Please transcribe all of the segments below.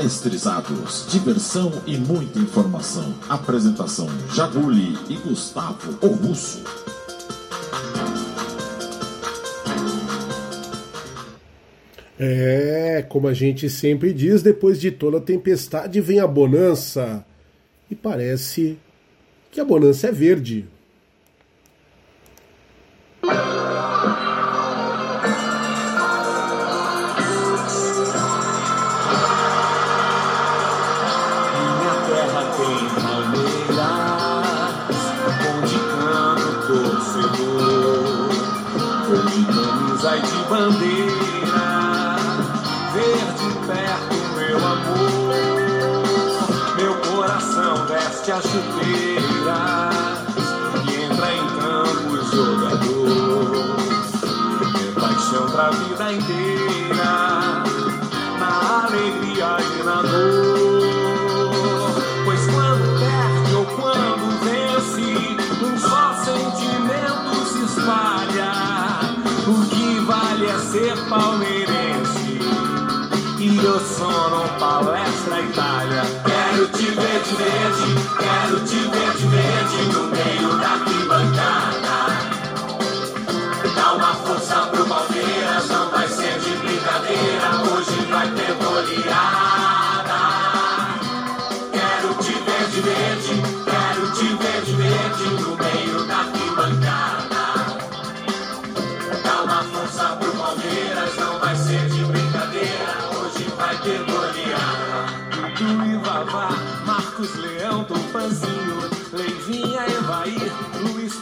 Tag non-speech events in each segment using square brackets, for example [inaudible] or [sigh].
Palestrizados, diversão e muita informação. Apresentação Jaguli e Gustavo o Russo. É, como a gente sempre diz, depois de toda tempestade vem a bonança. E parece que a bonança é verde. As chuteiras e entra em campo jogador. É paixão pra vida inteira, na alegria e na dor. Pois quando perde ou quando vence, um só sentimento se espalha. Ser palmeirense e eu sono palestra Itália te ver de verde, quero te ver de verde no meio da arquibancada.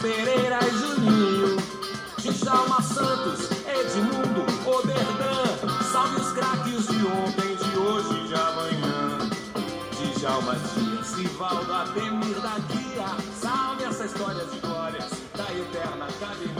Pereira e Juninho, Djalma Santos, Edmundo, Oberdan, salve os craques de ontem, de hoje e de amanhã. Djalma Dias, Sivaldo, Ademir da Guia, salve essa história de glórias da eterna academia.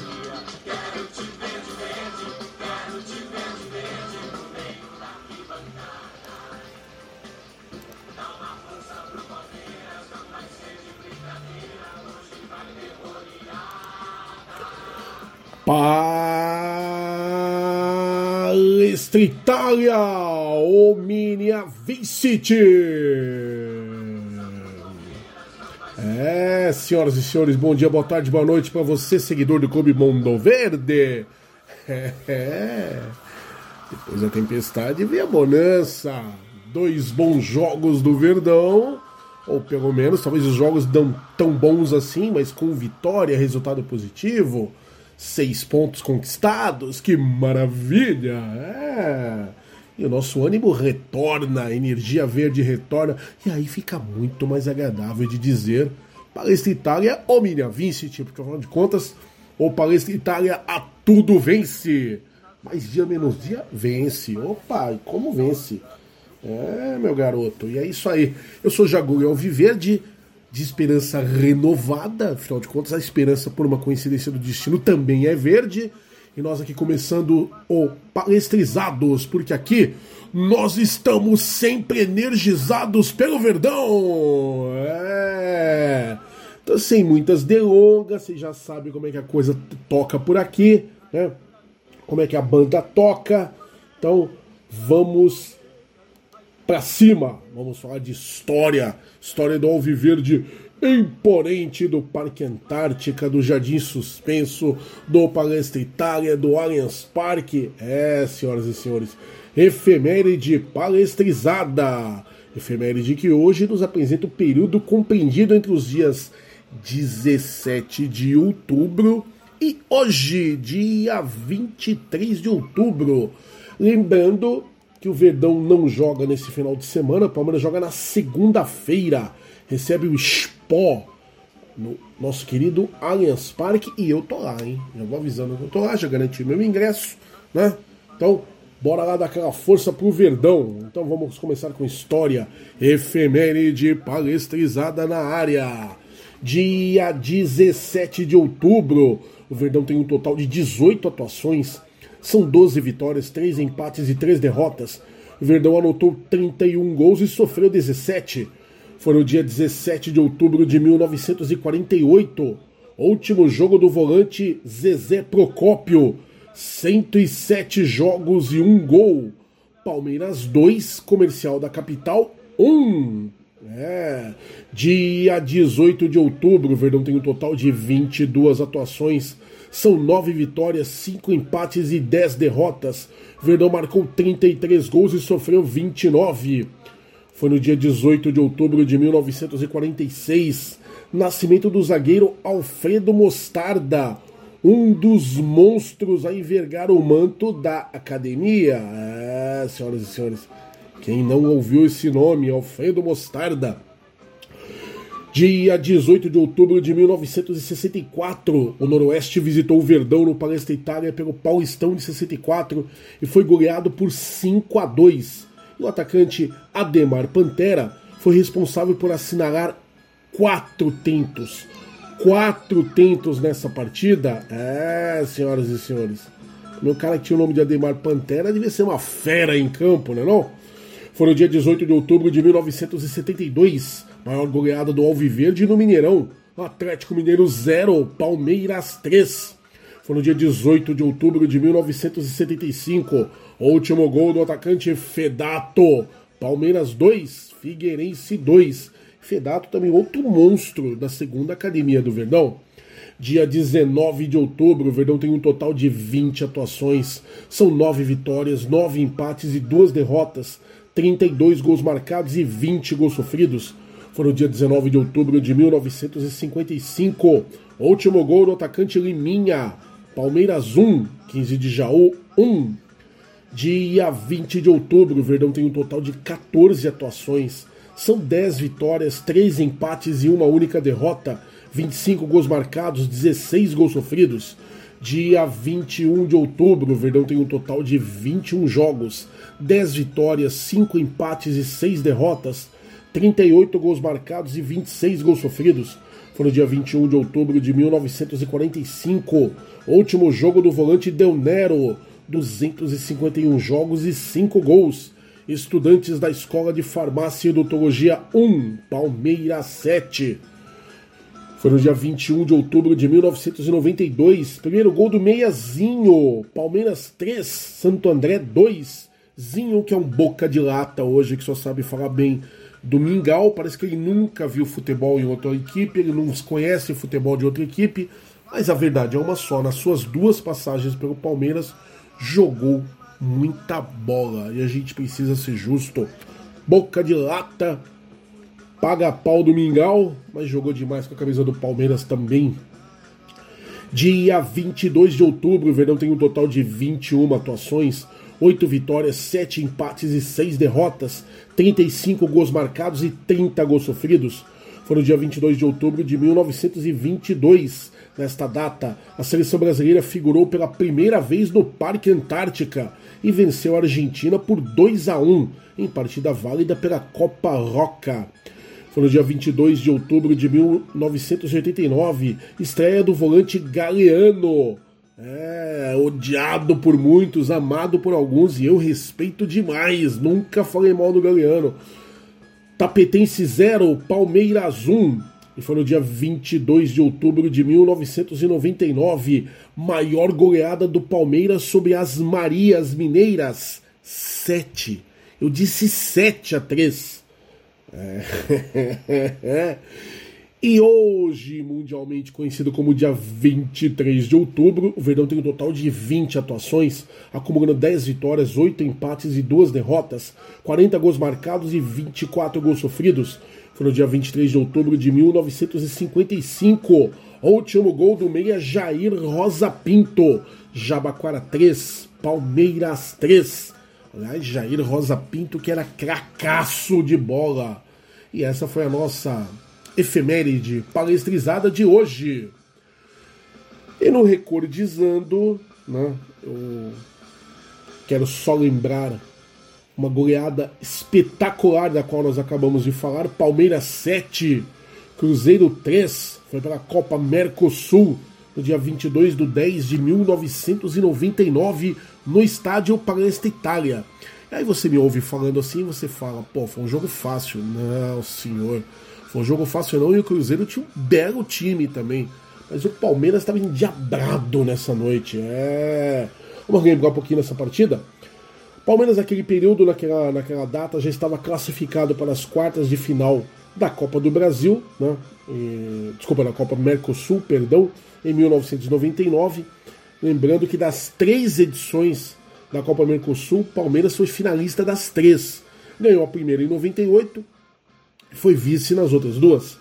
Palestra Itália, Omnia Vincit. É, senhoras e senhores, bom dia, boa tarde, boa noite para você, seguidor do Clube Mundo Verde. É, depois da tempestade vem a bonança. Dois bons jogos do Verdão, ou pelo menos, talvez os jogos não tão bons assim, mas com vitória, resultado positivo seis pontos conquistados, que maravilha! É. E o nosso ânimo retorna, a energia verde retorna, e aí fica muito mais agradável de dizer Palestra Itália Omnia Vincit, porque afinal de contas, o Palestra Itália a tudo vence. Mais dia menos dia vence. Opa, e como vence? É, meu garoto, e é isso aí. Eu sou Jagulho Alviverde de esperança renovada, afinal de contas, a esperança por uma coincidência do destino também é verde. E nós aqui começando o Palestrizados, porque aqui nós estamos sempre energizados pelo Verdão. É. Então, sem muitas delongas, vocês já sabem como é que a coisa toca por aqui, né? Como é que a banda toca. Então, vamos para cima. Vamos falar de história, história do Alviverde imponente do Parque Antártica, do Jardim Suspenso, do Palestra Itália, do Allianz Parque. É, senhoras e senhores, efeméride palestrizada. Efeméride que hoje nos apresenta o período compreendido entre os dias 17 de outubro e hoje, dia 23 de outubro. Lembrando que o Verdão não joga nesse final de semana. O Palmeiras joga na segunda-feira. Recebe o Spó no nosso querido Allianz Parque. E eu tô lá, hein? Já vou avisando que eu tô lá, já garanti meu ingresso, né? Então, bora lá dar aquela força pro Verdão. Então vamos começar com história. Efeméride palestrizada na área. Dia 17 de outubro. O Verdão tem um total de 18 atuações são 12 vitórias, 3 empates e 3 derrotas. Verdão anotou 31 gols e sofreu 17. Foi no dia 17 de outubro de 1948. Último jogo do volante Zezé Procópio. 107 jogos e um gol. Palmeiras 2, Comercial da Capital 1. É. Dia 18 de outubro, Verdão tem um total de 22 atuações. São 9 vitórias, 5 empates e 10 derrotas. Verdão marcou 33 gols e sofreu 29. Foi no dia 18 de outubro de 1946, nascimento do zagueiro Alfredo Mostarda, um dos monstros a envergar o manto da academia. É, senhoras e senhores, quem não ouviu esse nome, Alfredo Mostarda. Dia 18 de outubro de 1964, o Noroeste visitou o Verdão no Palestra Itália pelo Paulistão de 64 e foi goleado por 5 a 2. E o atacante Ademar Pantera foi responsável por assinalar quatro tentos. Quatro tentos nessa partida? É, senhoras e senhores. Meu cara que tinha o nome de Ademar Pantera devia ser uma fera em campo, né não? Foi no dia 18 de outubro de 1972, maior goleada do Alviverde no Mineirão. Atlético Mineiro 0, Palmeiras 3. Foi no dia 18 de outubro de 1975, o último gol do atacante Fedato. Palmeiras 2, Figueirense 2. Fedato também outro monstro da segunda academia do Verdão. Dia 19 de outubro, o Verdão tem um total de 20 atuações. São 9 vitórias, 9 empates e 2 derrotas. 32 gols marcados e 20 gols sofridos. Foi no dia 19 de outubro de 1955. Último gol do atacante Liminha. Palmeiras 1, 15 de Jaú 1. Dia 20 de outubro, o Verdão tem um total de 14 atuações. São 10 vitórias, 3 empates e uma única derrota. 25 gols marcados, 16 gols sofridos. Dia 21 de outubro, o Verdão tem um total de 21 jogos, 10 vitórias, 5 empates e 6 derrotas, 38 gols marcados e 26 gols sofridos. Foi no dia 21 de outubro de 1945, último jogo do volante Del Nero, 251 jogos e 5 gols. Estudantes da Escola de Farmácia e Odontologia 1, Palmeiras 7. Foi no dia 21 de outubro de 1992. Primeiro gol do Meiazinho. Palmeiras 3, Santo André 2. Zinho, que é um boca de lata hoje, que só sabe falar bem do Mingau. Parece que ele nunca viu futebol em outra equipe, ele não conhece futebol de outra equipe. Mas a verdade é uma só. Nas suas duas passagens pelo Palmeiras, jogou muita bola. E a gente precisa ser justo. Boca de lata paga pau do Mingau, mas jogou demais com a camisa do Palmeiras também. Dia 22 de outubro, o Verdão tem um total de 21 atuações, 8 vitórias, 7 empates e 6 derrotas, 35 gols marcados e 30 gols sofridos. Foi no dia 22 de outubro de 1922. Nesta data, a seleção brasileira figurou pela primeira vez no Parque Antártica e venceu a Argentina por 2 a 1 em partida válida pela Copa Roca. Foi no dia 22 de outubro de 1989, estreia do volante Galeano. É, odiado por muitos, amado por alguns, e eu respeito demais. Nunca falei mal do Galeano. Tapetense 0, Palmeiras 1. E foi no dia 22 de outubro de 1999, maior goleada do Palmeiras sobre as Marias Mineiras. 7. Eu disse 7 a 3. É. [laughs] e hoje, mundialmente conhecido como dia 23 de outubro, o Verdão tem um total de 20 atuações, acumulando 10 vitórias, 8 empates e 2 derrotas, 40 gols marcados e 24 gols sofridos. Foi no dia 23 de outubro de 1955. O último gol do meia Jair Rosa Pinto. Jabaquara 3, Palmeiras 3. Aliás, Jair Rosa Pinto, que era cracaço de bola. E essa foi a nossa efeméride palestrizada de hoje. E no Recordizando, né, eu quero só lembrar uma goleada espetacular da qual nós acabamos de falar. Palmeiras 7, Cruzeiro 3, foi pela Copa Mercosul no dia 22 de 10 de 1999 no estádio Palestra Itália. E aí você me ouve falando assim, você fala, pô, foi um jogo fácil. Não, senhor, foi um jogo fácil não, e o Cruzeiro tinha um belo time também. Mas o Palmeiras estava endiabrado nessa noite. É. Vamos lembrar um pouquinho nessa partida. Palmeiras, naquele período, naquela, naquela data, já estava classificado para as quartas de final da Copa do Brasil, né? E, desculpa, da Copa Mercosul, perdão, em 1999. Lembrando que das três edições da Copa Mercosul, Palmeiras foi finalista das três. Ganhou a primeira em 98, foi vice nas outras duas.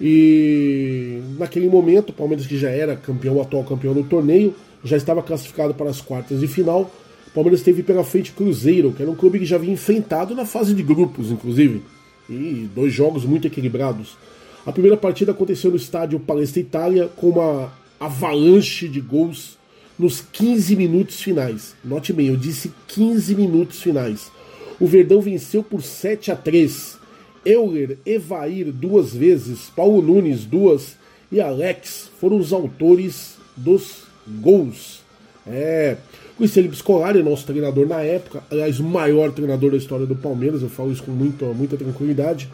E naquele momento, o Palmeiras, que já era campeão, atual campeão do torneio, já estava classificado para as quartas de final. O Palmeiras teve pela frente Cruzeiro, que era um clube que já vinha enfrentado na fase de grupos, inclusive. E dois jogos muito equilibrados. A primeira partida aconteceu no estádio Palestra Itália, com uma avalanche de gols nos 15 minutos finais. Note bem, eu disse 15 minutos finais. O Verdão venceu por 7 a 3. Euler, Evair duas vezes, Paulo Nunes duas e Alex foram os autores dos gols. É, Luiz Felipe Scolari, nosso treinador na época, aliás, o maior treinador da história do Palmeiras, eu falo isso com muito, muita tranquilidade,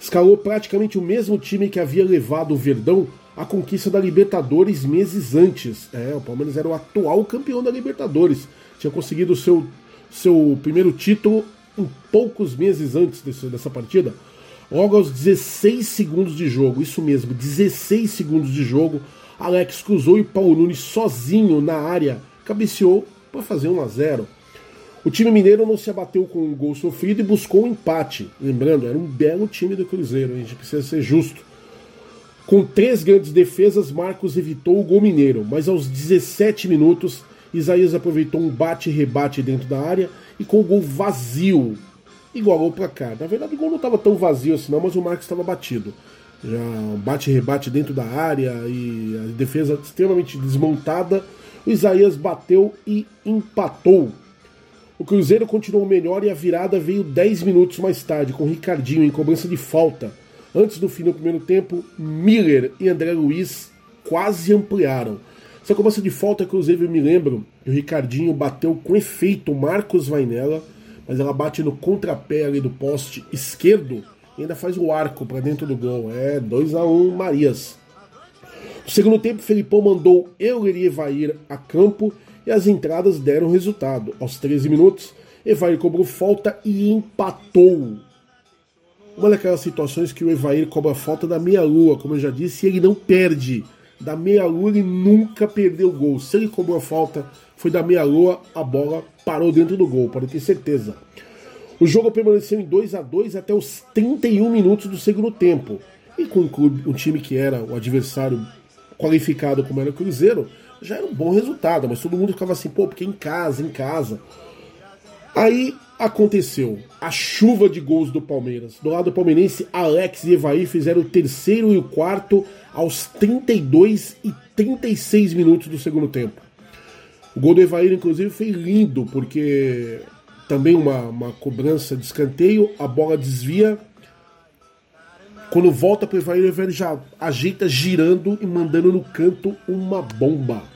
escalou praticamente o mesmo time que havia levado o Verdão à conquista da Libertadores meses antes. É, o Palmeiras era o atual campeão da Libertadores, tinha conseguido o seu, seu primeiro título em poucos meses antes desse, dessa partida. Logo aos 16 segundos de jogo, isso mesmo, 16 segundos de jogo, Alex cruzou e Paulo Nunes sozinho na área cabeceou para fazer 1 a 0. O time mineiro não se abateu com um gol sofrido e buscou um empate. Lembrando, era um belo time do Cruzeiro, a gente precisa ser justo. Com três grandes defesas, Marcos evitou o gol mineiro, mas aos 17 minutos, Isaías aproveitou um bate-rebate dentro da área e com o gol vazio igualou o placar. Na verdade, o gol não estava tão vazio assim, não, mas o Marcos estava batido. Já um bate-rebate dentro da área e a defesa extremamente desmontada. O Isaías bateu e empatou. O Cruzeiro continuou melhor e a virada veio 10 minutos mais tarde, com Ricardinho em cobrança de falta. Antes do fim do primeiro tempo, Miller e André Luiz quase ampliaram. Essa cobrança de falta, inclusive, eu me lembro que o Ricardinho bateu com efeito o Marcos Vainella, mas ela bate no contrapé ali do poste esquerdo e ainda faz o arco para dentro do gol. É 2 a 1 um, Marias. No segundo tempo, Felipão mandou Euler e Evair a campo e as entradas deram resultado. Aos 13 minutos, Evair cobrou falta e empatou. Uma daquelas situações que o Evair cobra falta da meia-lua, como eu já disse, e ele não perde da meia-lua ele nunca perdeu gol. Se ele cobrou a falta, foi da meia-lua, a bola parou dentro do gol, pode ter certeza. O jogo permaneceu em 2 a 2 até os 31 minutos do segundo tempo. E com um, clube, um time que era o adversário qualificado como era o Cruzeiro, já era um bom resultado, mas todo mundo ficava assim, pô, porque em casa, em casa. Aí aconteceu a chuva de gols do Palmeiras. Do lado palmeirense, Alex e Evaí fizeram o terceiro e o quarto aos 32 e 36 minutos do segundo tempo. O gol do Evair, inclusive, foi lindo, porque também uma, uma cobrança de escanteio, a bola desvia. Quando volta para o Evair, o Evair já ajeita girando e mandando no canto uma bomba.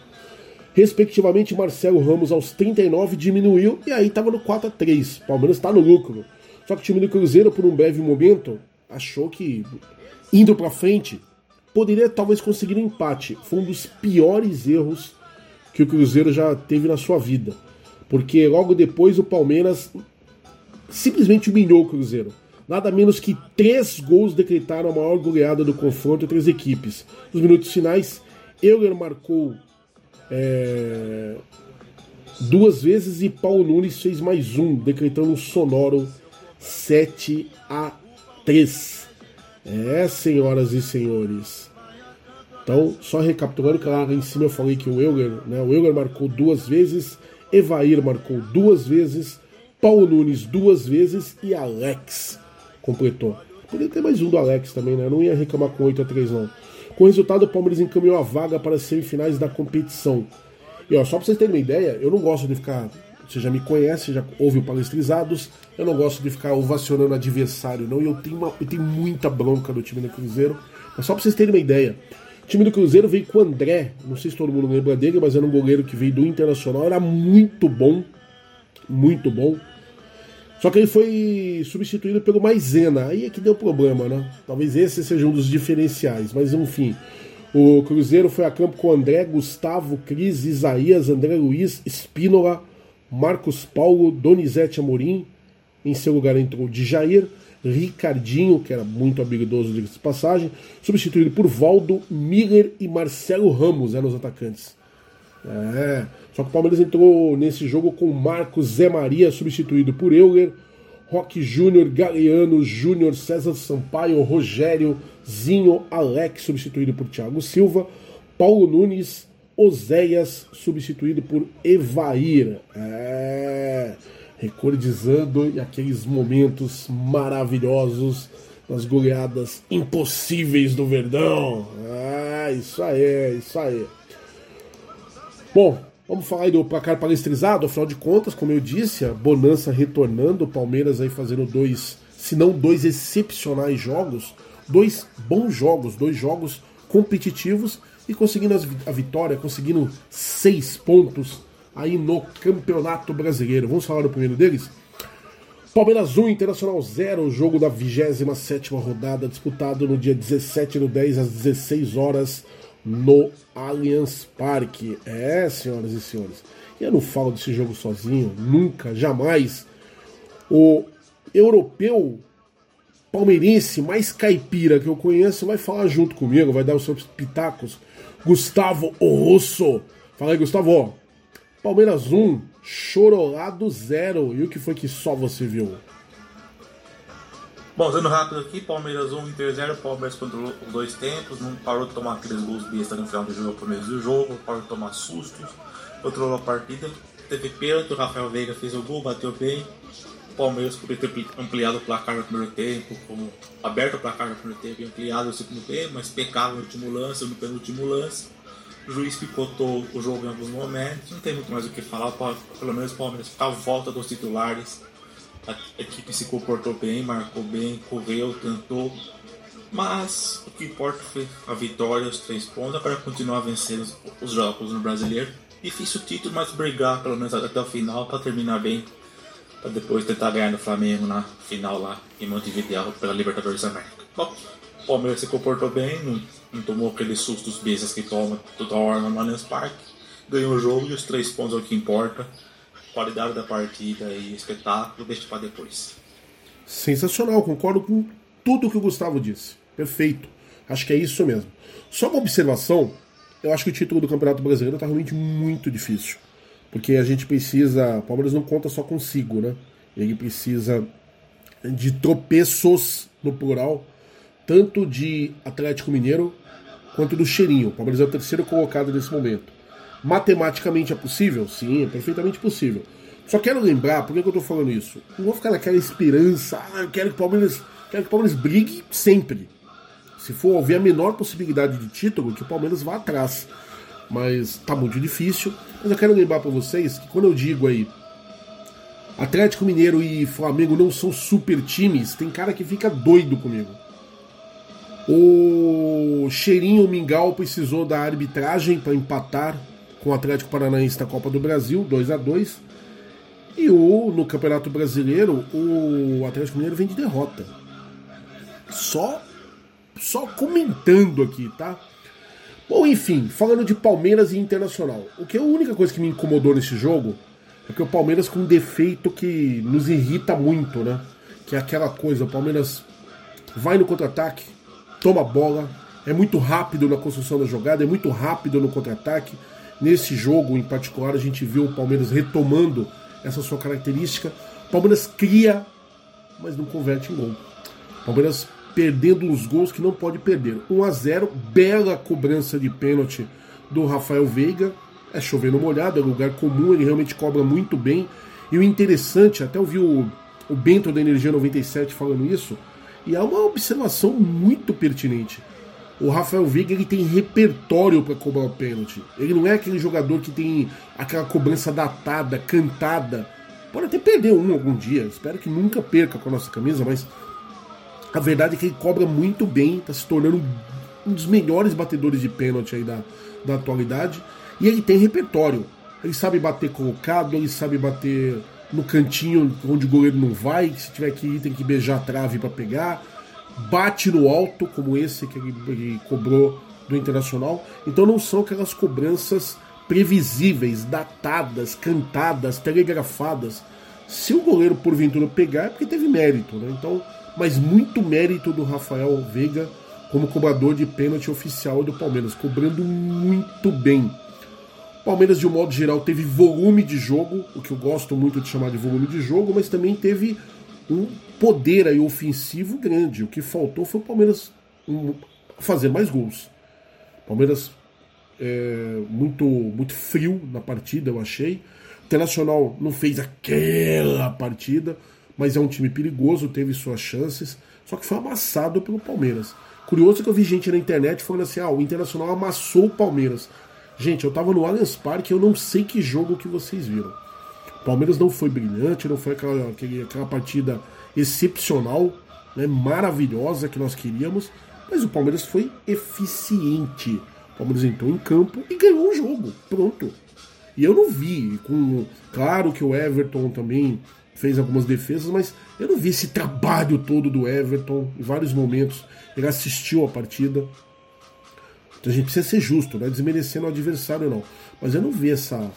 Respectivamente, Marcelo Ramos aos 39 diminuiu e aí estava no 4 a 3 Palmeiras está no lucro. Só que o time do Cruzeiro, por um breve momento, achou que indo para frente poderia talvez conseguir um empate. Foi um dos piores erros que o Cruzeiro já teve na sua vida. Porque logo depois o Palmeiras simplesmente humilhou o Cruzeiro. Nada menos que três gols decretaram a maior goleada do confronto entre as equipes. Nos minutos finais, Euler marcou é, duas vezes e Paulo Nunes fez mais um, decretando um sonoro 7 a 3. É, senhoras e senhores. Então, só recapitulando que lá em cima eu falei que o Euler, né, o Euler marcou duas vezes, Evair marcou duas vezes, Paulo Nunes duas vezes e Alex completou. Poderia ter mais um do Alex também, né? Eu não ia reclamar com 8 a 3 não. Com o resultado, o Palmeiras encaminhou a vaga para as semifinais da competição. E ó, só para vocês terem uma ideia, eu não gosto de ficar. Você já me conhece, já ouve o Palestrizados. Eu não gosto de ficar ovacionando adversário, não. E eu tenho, uma, eu tenho muita bronca do time do Cruzeiro. Mas só para vocês terem uma ideia. O time do Cruzeiro veio com o André. Não sei se todo mundo lembra dele, mas era um goleiro que veio do Internacional. Era muito bom. Muito bom. Só que ele foi substituído pelo Maisena. Aí é que deu problema, né? Talvez esse seja um dos diferenciais. Mas enfim. O Cruzeiro foi a campo com André, Gustavo, Cris, Isaías, André Luiz, Espínola, Marcos Paulo, Donizete Amorim. Em seu lugar entrou Djair, Ricardinho, que era muito habilidoso de passagem, substituído por Valdo, Miller e Marcelo Ramos, eram os atacantes. É, só que o Palmeiras entrou nesse jogo com Marcos Zé Maria, substituído por Euler, Roque Júnior, Galeano, Júnior, César Sampaio, Rogério, Zinho, Alex, substituído por Thiago Silva, Paulo Nunes, Oséias, substituído por Evair. É, recordizando aqueles momentos maravilhosos das goleadas impossíveis do Verdão. É, isso aí, isso aí. Bom, vamos falar aí do placar palestrizado, afinal de contas, como eu disse, a Bonança retornando, o Palmeiras aí fazendo dois, se não dois excepcionais jogos, dois bons jogos, dois jogos competitivos e conseguindo a vitória, conseguindo seis pontos aí no Campeonato Brasileiro. Vamos falar do primeiro deles? Palmeiras 1, Internacional 0, jogo da 27 rodada, disputado no dia 17 do 10 às 16 horas no Allianz Parque. É, senhoras e senhores, eu não falo desse jogo sozinho, nunca, jamais. O europeu palmeirense mais caipira que eu conheço vai falar junto comigo, vai dar os seus pitacos. Gustavo Osso. Fala aí, Gustavo. Palmeiras 1, Chorolado 0. E o que foi que só você viu? Bom, sendo rápido aqui, Palmeiras 1, Inter 0, Palmeiras controlou os dois tempos, não parou de tomar aqueles gols besta no final do jogo, no começo do jogo, parou de tomar sustos, controlou a partida, teve pênalti, o Rafael Veiga fez o gol, bateu bem, o Palmeiras poderia ter ampliado o placar no primeiro tempo, como aberto o placar no primeiro tempo e ampliado no segundo tempo, mas pecava no último lance, no penúltimo lance. O juiz picotou o jogo em alguns momentos, não tem muito mais o que falar, pelo menos o Palmeiras à volta dos titulares a equipe se comportou bem, marcou bem, correu, tentou. Mas o que importa foi a vitória, os três pontos, para continuar vencendo os jogos no brasileiro. Difícil o título, mas brigar pelo menos até o final para terminar bem. Para depois tentar ganhar no Flamengo na final lá em Montevideo pela Libertadores da América. Bom, o Palmeiras se comportou bem, não, não tomou aqueles sustos bestas que toma toda hora no Allianz Parque. Ganhou o jogo e os três pontos é o que importa qualidade da partida e espetáculo, deixa para depois. Sensacional, concordo com tudo que o Gustavo disse. Perfeito. Acho que é isso mesmo. Só uma observação, eu acho que o título do Campeonato Brasileiro está realmente muito difícil. Porque a gente precisa. O Palmeiras não conta só consigo, né? Ele precisa de tropeços no plural, tanto de Atlético Mineiro quanto do Cheirinho. O Palmeiras é o terceiro colocado nesse momento. Matematicamente é possível? Sim, é perfeitamente possível. Só quero lembrar, por que, eu estou falando isso? Não vou ficar naquela esperança, ah, eu quero que o Palmeiras, quero que o Palmeiras brigue sempre. Se for haver a menor possibilidade de título, que o Palmeiras vá atrás. Mas tá muito difícil. Mas eu quero lembrar para vocês que quando eu digo aí Atlético Mineiro e Flamengo não são super times, tem cara que fica doido comigo. O Cheirinho Mingau precisou da arbitragem para empatar com o Atlético Paranaense na Copa do Brasil, 2 a 2 E o, no Campeonato Brasileiro, o Atlético Mineiro vem de derrota. Só, só comentando aqui, tá? Bom, enfim, falando de Palmeiras e Internacional. O que é a única coisa que me incomodou nesse jogo é que o Palmeiras com um defeito que nos irrita muito, né? Que é aquela coisa, o Palmeiras vai no contra-ataque, toma a bola, é muito rápido na construção da jogada, é muito rápido no contra-ataque, Nesse jogo em particular, a gente viu o Palmeiras retomando essa sua característica. O Palmeiras cria, mas não converte em gol. O Palmeiras perdendo os gols que não pode perder. 1 a 0 bela cobrança de pênalti do Rafael Veiga. É chovendo molhado, é lugar comum, ele realmente cobra muito bem. E o interessante, até ouvi o, o Bento da Energia 97 falando isso, e é uma observação muito pertinente o Rafael Veiga ele tem repertório para cobrar o pênalti. Ele não é aquele jogador que tem aquela cobrança datada, cantada. Pode até perder um algum dia, espero que nunca perca com a nossa camisa, mas a verdade é que ele cobra muito bem, está se tornando um dos melhores batedores de pênalti aí da, da atualidade. E ele tem repertório. Ele sabe bater colocado, ele sabe bater no cantinho onde o goleiro não vai, se tiver que ir tem que beijar a trave para pegar bate no alto, como esse que ele, cobrou do Internacional. Então não são aquelas cobranças previsíveis, datadas, cantadas, telegrafadas. Se o goleiro porventura pegar, é porque teve mérito, né? Então, mas muito mérito do Rafael Veiga como cobrador de pênalti oficial do Palmeiras, cobrando muito bem. Palmeiras, de um modo geral, teve volume de jogo, o que eu gosto muito de chamar de volume de jogo, mas também teve um poder aí ofensivo grande. O que faltou foi o Palmeiras fazer mais gols. Palmeiras é, muito, muito frio na partida, eu achei. O Internacional não fez aquela partida, mas é um time perigoso, teve suas chances, só que foi amassado pelo Palmeiras. Curioso que eu vi gente na internet falando assim: ah, o Internacional amassou o Palmeiras. Gente, eu tava no Allianz Parque, eu não sei que jogo que vocês viram. O Palmeiras não foi brilhante, não foi aquela, aquela partida excepcional, né, maravilhosa que nós queríamos, mas o Palmeiras foi eficiente. O Palmeiras entrou em campo e ganhou o jogo. Pronto. E eu não vi, com claro que o Everton também fez algumas defesas, mas eu não vi esse trabalho todo do Everton em vários momentos. Ele assistiu a partida. Então a gente precisa ser justo, não é desmerecendo o adversário, não. Mas eu não vi essa,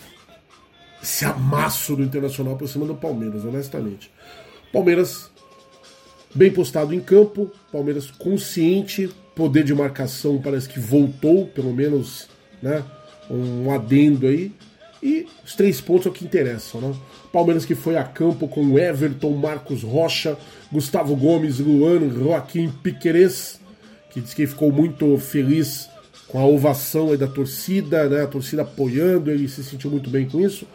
esse amasso do Internacional por cima do Palmeiras, honestamente. Palmeiras bem postado em campo, Palmeiras consciente, poder de marcação parece que voltou, pelo menos, né? Um adendo aí. E os três pontos é o que interessam, né? Palmeiras que foi a campo com Everton, Marcos Rocha, Gustavo Gomes, Luan, Joaquim Piqueires, que disse que ficou muito feliz com a ovação da torcida, né? A torcida apoiando, ele se sentiu muito bem com isso.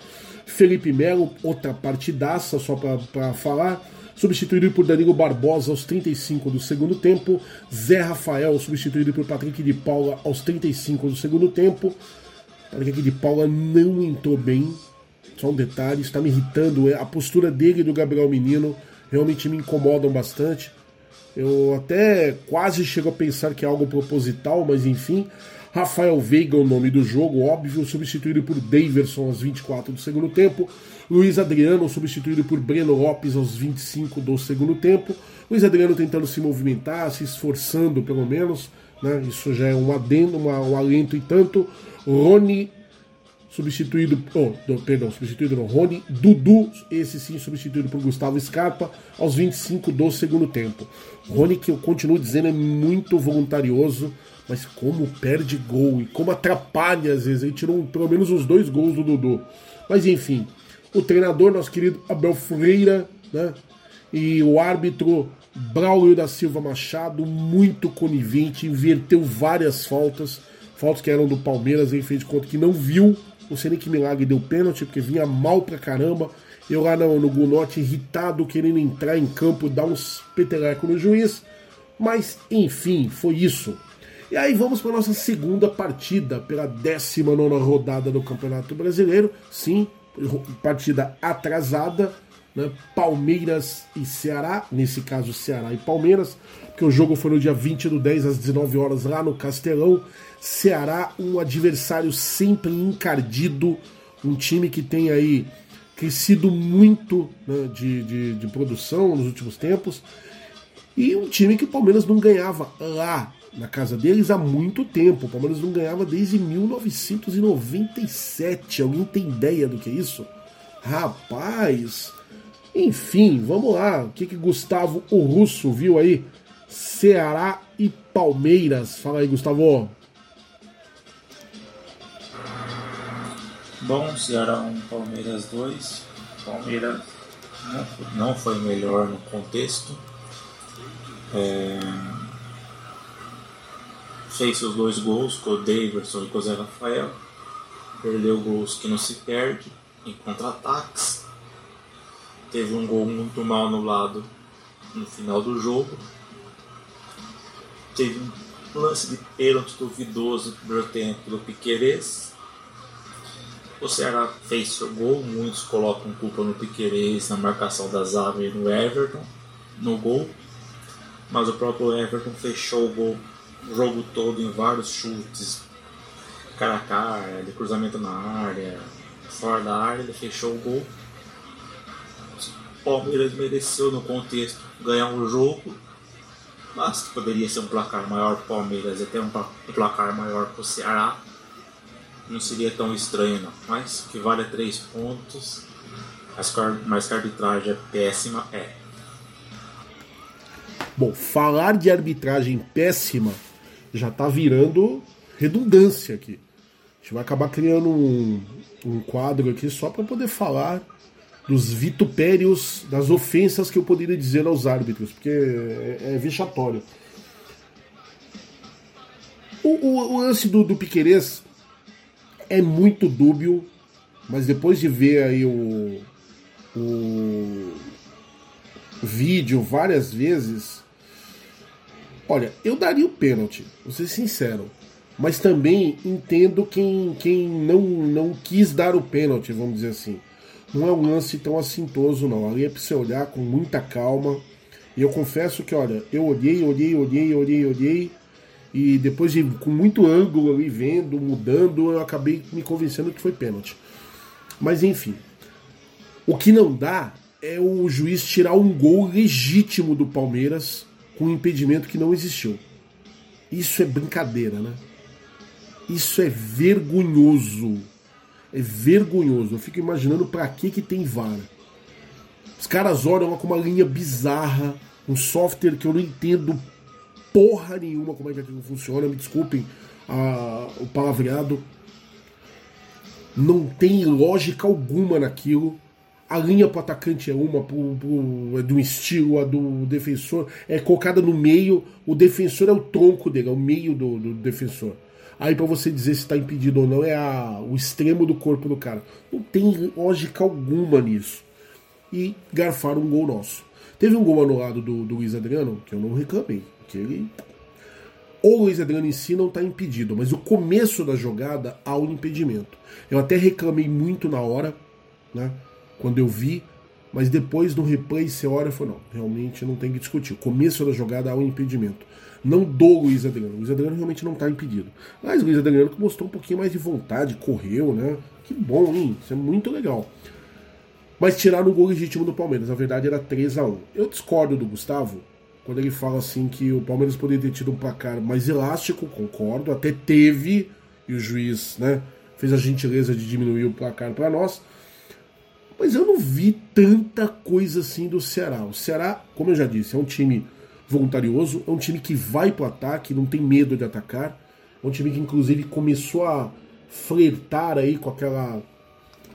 Felipe Melo, outra partidaça, só para falar substituído por Danilo Barbosa aos 35 do segundo tempo, Zé Rafael substituído por Patrick de Paula aos 35 do segundo tempo. Patrick de Paula não entrou bem, só um detalhe, está me irritando, é, a postura dele e do Gabriel Menino realmente me incomodam bastante. Eu até quase chego a pensar que é algo proposital, mas enfim. Rafael Veiga, o nome do jogo, óbvio, substituído por Daverson aos 24 do segundo tempo. Luiz Adriano, substituído por Breno Lopes aos 25 do segundo tempo. Luiz Adriano tentando se movimentar, se esforçando pelo menos. Né? Isso já é um adendo, um alento e tanto. Rony substituído, oh, perdão, substituído não, Rony Dudu, esse sim substituído por Gustavo Scarpa aos 25 do segundo tempo. Rony, que eu continuo dizendo, é muito voluntarioso, mas como perde gol e como atrapalha às vezes. Ele tirou pelo menos os dois gols do Dudu. Mas enfim, o treinador, nosso querido Abel Freira, né? E o árbitro Braulio da Silva Machado, muito conivente, inverteu várias faltas, faltas que eram do Palmeiras, ele fez de conta que não viu. Nem que milagre deu pênalti, porque vinha mal pra caramba. Eu lá no, no Gunote, irritado, querendo entrar em campo, dar uns petelecos no juiz. Mas, enfim, foi isso. E aí vamos para nossa segunda partida, pela 19 rodada do Campeonato Brasileiro. Sim, partida atrasada, né? Palmeiras e Ceará, nesse caso Ceará e Palmeiras, porque o jogo foi no dia 20 do 10 às 19 horas lá no Castelão. Ceará, um adversário sempre encardido, um time que tem aí crescido muito né, de, de, de produção nos últimos tempos, e um time que o Palmeiras não ganhava lá na casa deles há muito tempo. O Palmeiras não ganhava desde 1997. Alguém tem ideia do que é isso? Rapaz! Enfim, vamos lá. O que, que Gustavo o Russo viu aí? Ceará e Palmeiras. Fala aí, Gustavo. Bom, Ceará 1, Palmeiras 2. Palmeiras não foi melhor no contexto. É fez seus dois gols com o Davidson e com o Zé Rafael. Perdeu gols que não se perde em contra-ataques. Teve um gol muito mal anulado no final do jogo. Teve um lance de pênalti duvidoso no primeiro tempo do Piquerez. O Ceará fez seu gol, muitos colocam culpa no Piquerez, na marcação da zaga e no Everton, no gol. Mas o próprio Everton fechou o gol o jogo todo em vários chutes, cara a cara, de cruzamento na área, fora da área, ele fechou o gol. O Palmeiras mereceu no contexto ganhar um jogo, mas poderia ser um placar maior para o Palmeiras e até um placar maior para o Ceará. Não seria tão estranho não. Mas que vale três pontos, mas que a arbitragem é péssima, é. Bom, falar de arbitragem péssima já tá virando redundância aqui. A gente vai acabar criando um, um quadro aqui só para poder falar dos vitupérios, das ofensas que eu poderia dizer aos árbitros, porque é, é vexatório. O, o, o, lance do, do Piquerez é muito dúbio, mas depois de ver aí o, o vídeo várias vezes, olha, eu daria o pênalti, vou ser sincero. Mas também entendo quem, quem não, não quis dar o pênalti, vamos dizer assim. Não é um lance tão assintoso, não. Ali é pra você olhar com muita calma. E eu confesso que, olha, eu olhei, olhei, olhei, olhei, olhei. E depois de com muito ângulo ali vendo, mudando, eu acabei me convencendo que foi pênalti. Mas enfim. O que não dá é o juiz tirar um gol legítimo do Palmeiras com um impedimento que não existiu. Isso é brincadeira, né? Isso é vergonhoso. É vergonhoso. Eu fico imaginando para que que tem VAR. Os caras olham com uma linha bizarra, um software que eu não entendo porra nenhuma como é que aquilo funciona. Me desculpem a, o palavreado. Não tem lógica alguma naquilo. A linha pro atacante é uma, pro, pro, é do estilo, a do defensor é colocada no meio. O defensor é o tronco dele, é o meio do, do defensor. Aí para você dizer se está impedido ou não é a, o extremo do corpo do cara. Não tem lógica alguma nisso. E garfaram um gol nosso. Teve um gol anulado do, do Luiz Adriano, que eu não reclamei. Que ele. O Luiz Adriano em si não está impedido, mas o começo da jogada há um impedimento. Eu até reclamei muito na hora, né? Quando eu vi, mas depois no replay você olha e falou, não, realmente não tem que discutir. O começo da jogada há um impedimento não do Luiz Adriano. O Luiz Adriano realmente não está impedido. Mas o Luiz Adriano que mostrou um pouquinho mais de vontade, correu, né? Que bom, hein? Isso é muito legal. Mas tiraram o gol legítimo do Palmeiras. A verdade era 3 a 1 Eu discordo do Gustavo quando ele fala assim que o Palmeiras poderia ter tido um placar mais elástico, concordo, até teve, e o juiz né, fez a gentileza de diminuir o placar para nós. Mas eu não vi tanta coisa assim do Ceará. O Ceará, como eu já disse, é um time voluntarioso, é um time que vai para o ataque, não tem medo de atacar, é um time que inclusive começou a flertar aí com aquela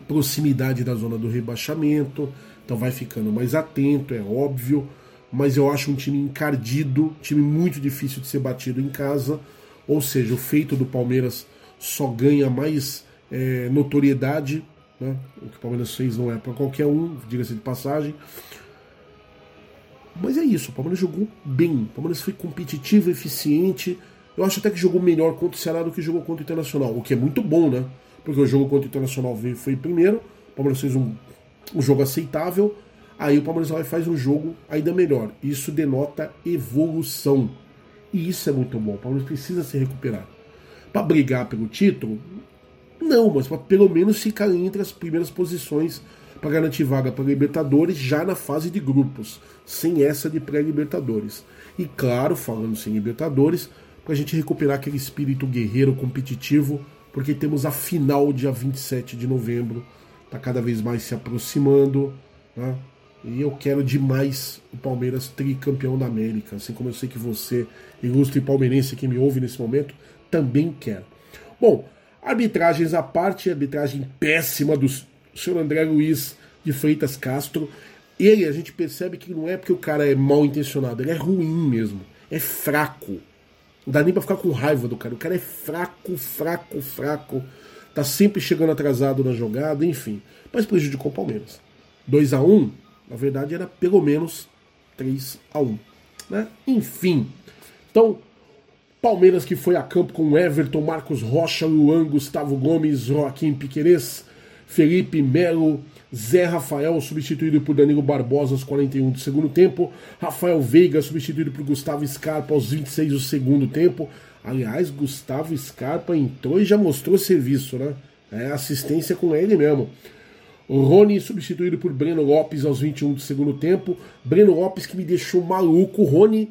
proximidade da zona do rebaixamento, então vai ficando mais atento, é óbvio, mas eu acho um time encardido, time muito difícil de ser batido em casa, ou seja, o feito do Palmeiras só ganha mais é, notoriedade, né? o que o Palmeiras fez não é para qualquer um, diga-se de passagem, mas é isso, o Palmeiras jogou bem. O Palmeiras foi competitivo, eficiente. Eu acho até que jogou melhor contra o Ceará do que jogou contra o Internacional, o que é muito bom, né? Porque o jogo contra o Internacional foi primeiro, o Palmeiras fez um, um jogo aceitável, aí o Palmeiras vai faz um jogo ainda melhor. Isso denota evolução. E isso é muito bom. O Palmeiras precisa se recuperar. Para brigar pelo título, não, mas para pelo menos ficar entre as primeiras posições para garantir vaga para Libertadores já na fase de grupos, sem essa de pré-Libertadores. E claro, falando sem Libertadores, para a gente recuperar aquele espírito guerreiro competitivo, porque temos a final dia 27 de novembro, está cada vez mais se aproximando, né? E eu quero demais o Palmeiras tricampeão da América, assim como eu sei que você, ilustre palmeirense que me ouve nesse momento, também quer. Bom, arbitragens à parte, arbitragem péssima dos o senhor André Luiz de Freitas Castro, ele a gente percebe que não é porque o cara é mal intencionado, ele é ruim mesmo, é fraco. Não dá nem pra ficar com raiva do cara. O cara é fraco, fraco, fraco. Tá sempre chegando atrasado na jogada, enfim. Mas prejudicou o Palmeiras. 2 a 1 um, na verdade era pelo menos 3 a 1 né? Enfim. Então, Palmeiras que foi a campo com Everton, Marcos Rocha, Luan, Gustavo Gomes, Joaquim Piquerez, Felipe Melo, Zé Rafael, substituído por Danilo Barbosa aos 41 do segundo tempo. Rafael Veiga, substituído por Gustavo Scarpa aos 26 do segundo tempo. Aliás, Gustavo Scarpa entrou e já mostrou serviço, né? É assistência com ele mesmo. Rony substituído por Breno Lopes aos 21 do segundo tempo. Breno Lopes que me deixou maluco. Rony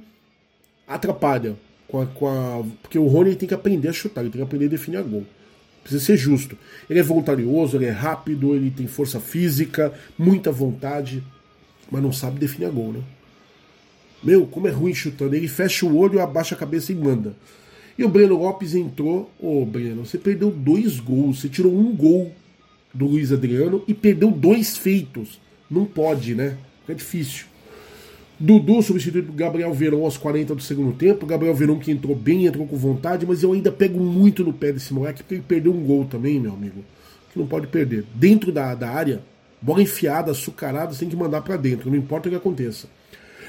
atrapalha. Com a, com a, porque o Rony tem que aprender a chutar, ele tem que aprender a definir a gol. Precisa ser justo. Ele é voluntarioso, ele é rápido, ele tem força física, muita vontade, mas não sabe definir a gol, né? Meu, como é ruim chutando. Ele fecha o olho, abaixa a cabeça e manda. E o Breno Lopes entrou. Ô, oh, Breno, você perdeu dois gols. Você tirou um gol do Luiz Adriano e perdeu dois feitos. Não pode, né? É difícil. Dudu substituído por Gabriel Verão aos 40 do segundo tempo. Gabriel Verão que entrou bem, entrou com vontade, mas eu ainda pego muito no pé desse moleque porque ele perdeu um gol também, meu amigo. Que não pode perder. Dentro da, da área, bola enfiada, açucarada, você tem que mandar para dentro, não importa o que aconteça.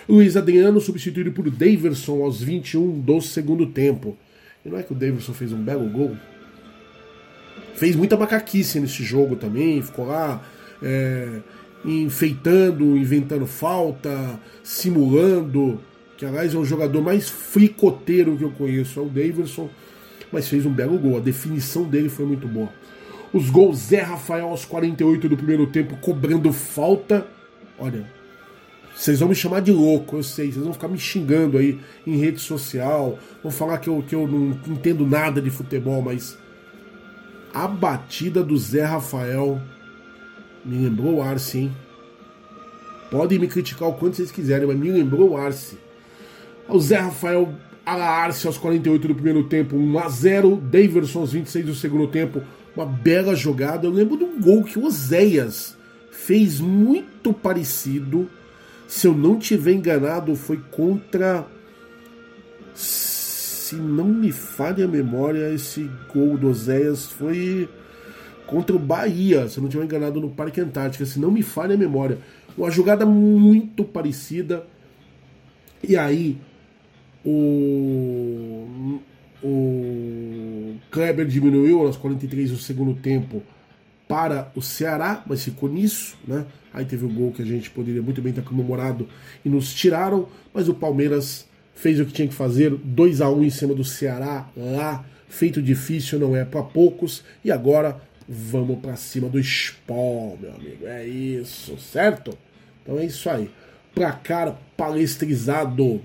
Luiz Adriano substituído por Daverson aos 21 do segundo tempo. E não é que o Daverson fez um belo gol? Fez muita macaquice nesse jogo também, ficou lá. É enfeitando, inventando falta, simulando. Que aliás é o jogador mais fricoteiro que eu conheço, é o Davidson, mas fez um belo gol. A definição dele foi muito boa. Os gols Zé Rafael aos 48 do primeiro tempo, cobrando falta. Olha, vocês vão me chamar de louco, eu sei. Vocês vão ficar me xingando aí em rede social. Vão falar que eu, que eu não entendo nada de futebol, mas a batida do Zé Rafael me lembrou o Arce, hein? Podem me criticar o quanto vocês quiserem, mas me lembrou o Arce. O Zé Rafael ala Arce aos 48 do primeiro tempo, 1x0. Daverson aos 26 do segundo tempo, uma bela jogada. Eu lembro de um gol que o Oséias fez muito parecido. Se eu não tiver enganado, foi contra. Se não me falha a memória, esse gol do Oséias foi contra o Bahia, se eu não estiver enganado, no Parque Antártica, se não me falha a memória. Uma jogada muito parecida. E aí, o, o Kleber diminuiu aos 43 do segundo tempo para o Ceará, mas ficou nisso, né? Aí teve o gol que a gente poderia muito bem ter comemorado e nos tiraram, mas o Palmeiras fez o que tinha que fazer, 2 a 1 em cima do Ceará lá, feito difícil não é para poucos, e agora Vamos para cima do Spol, meu amigo. É isso, certo? Então é isso aí. Placar palestrizado.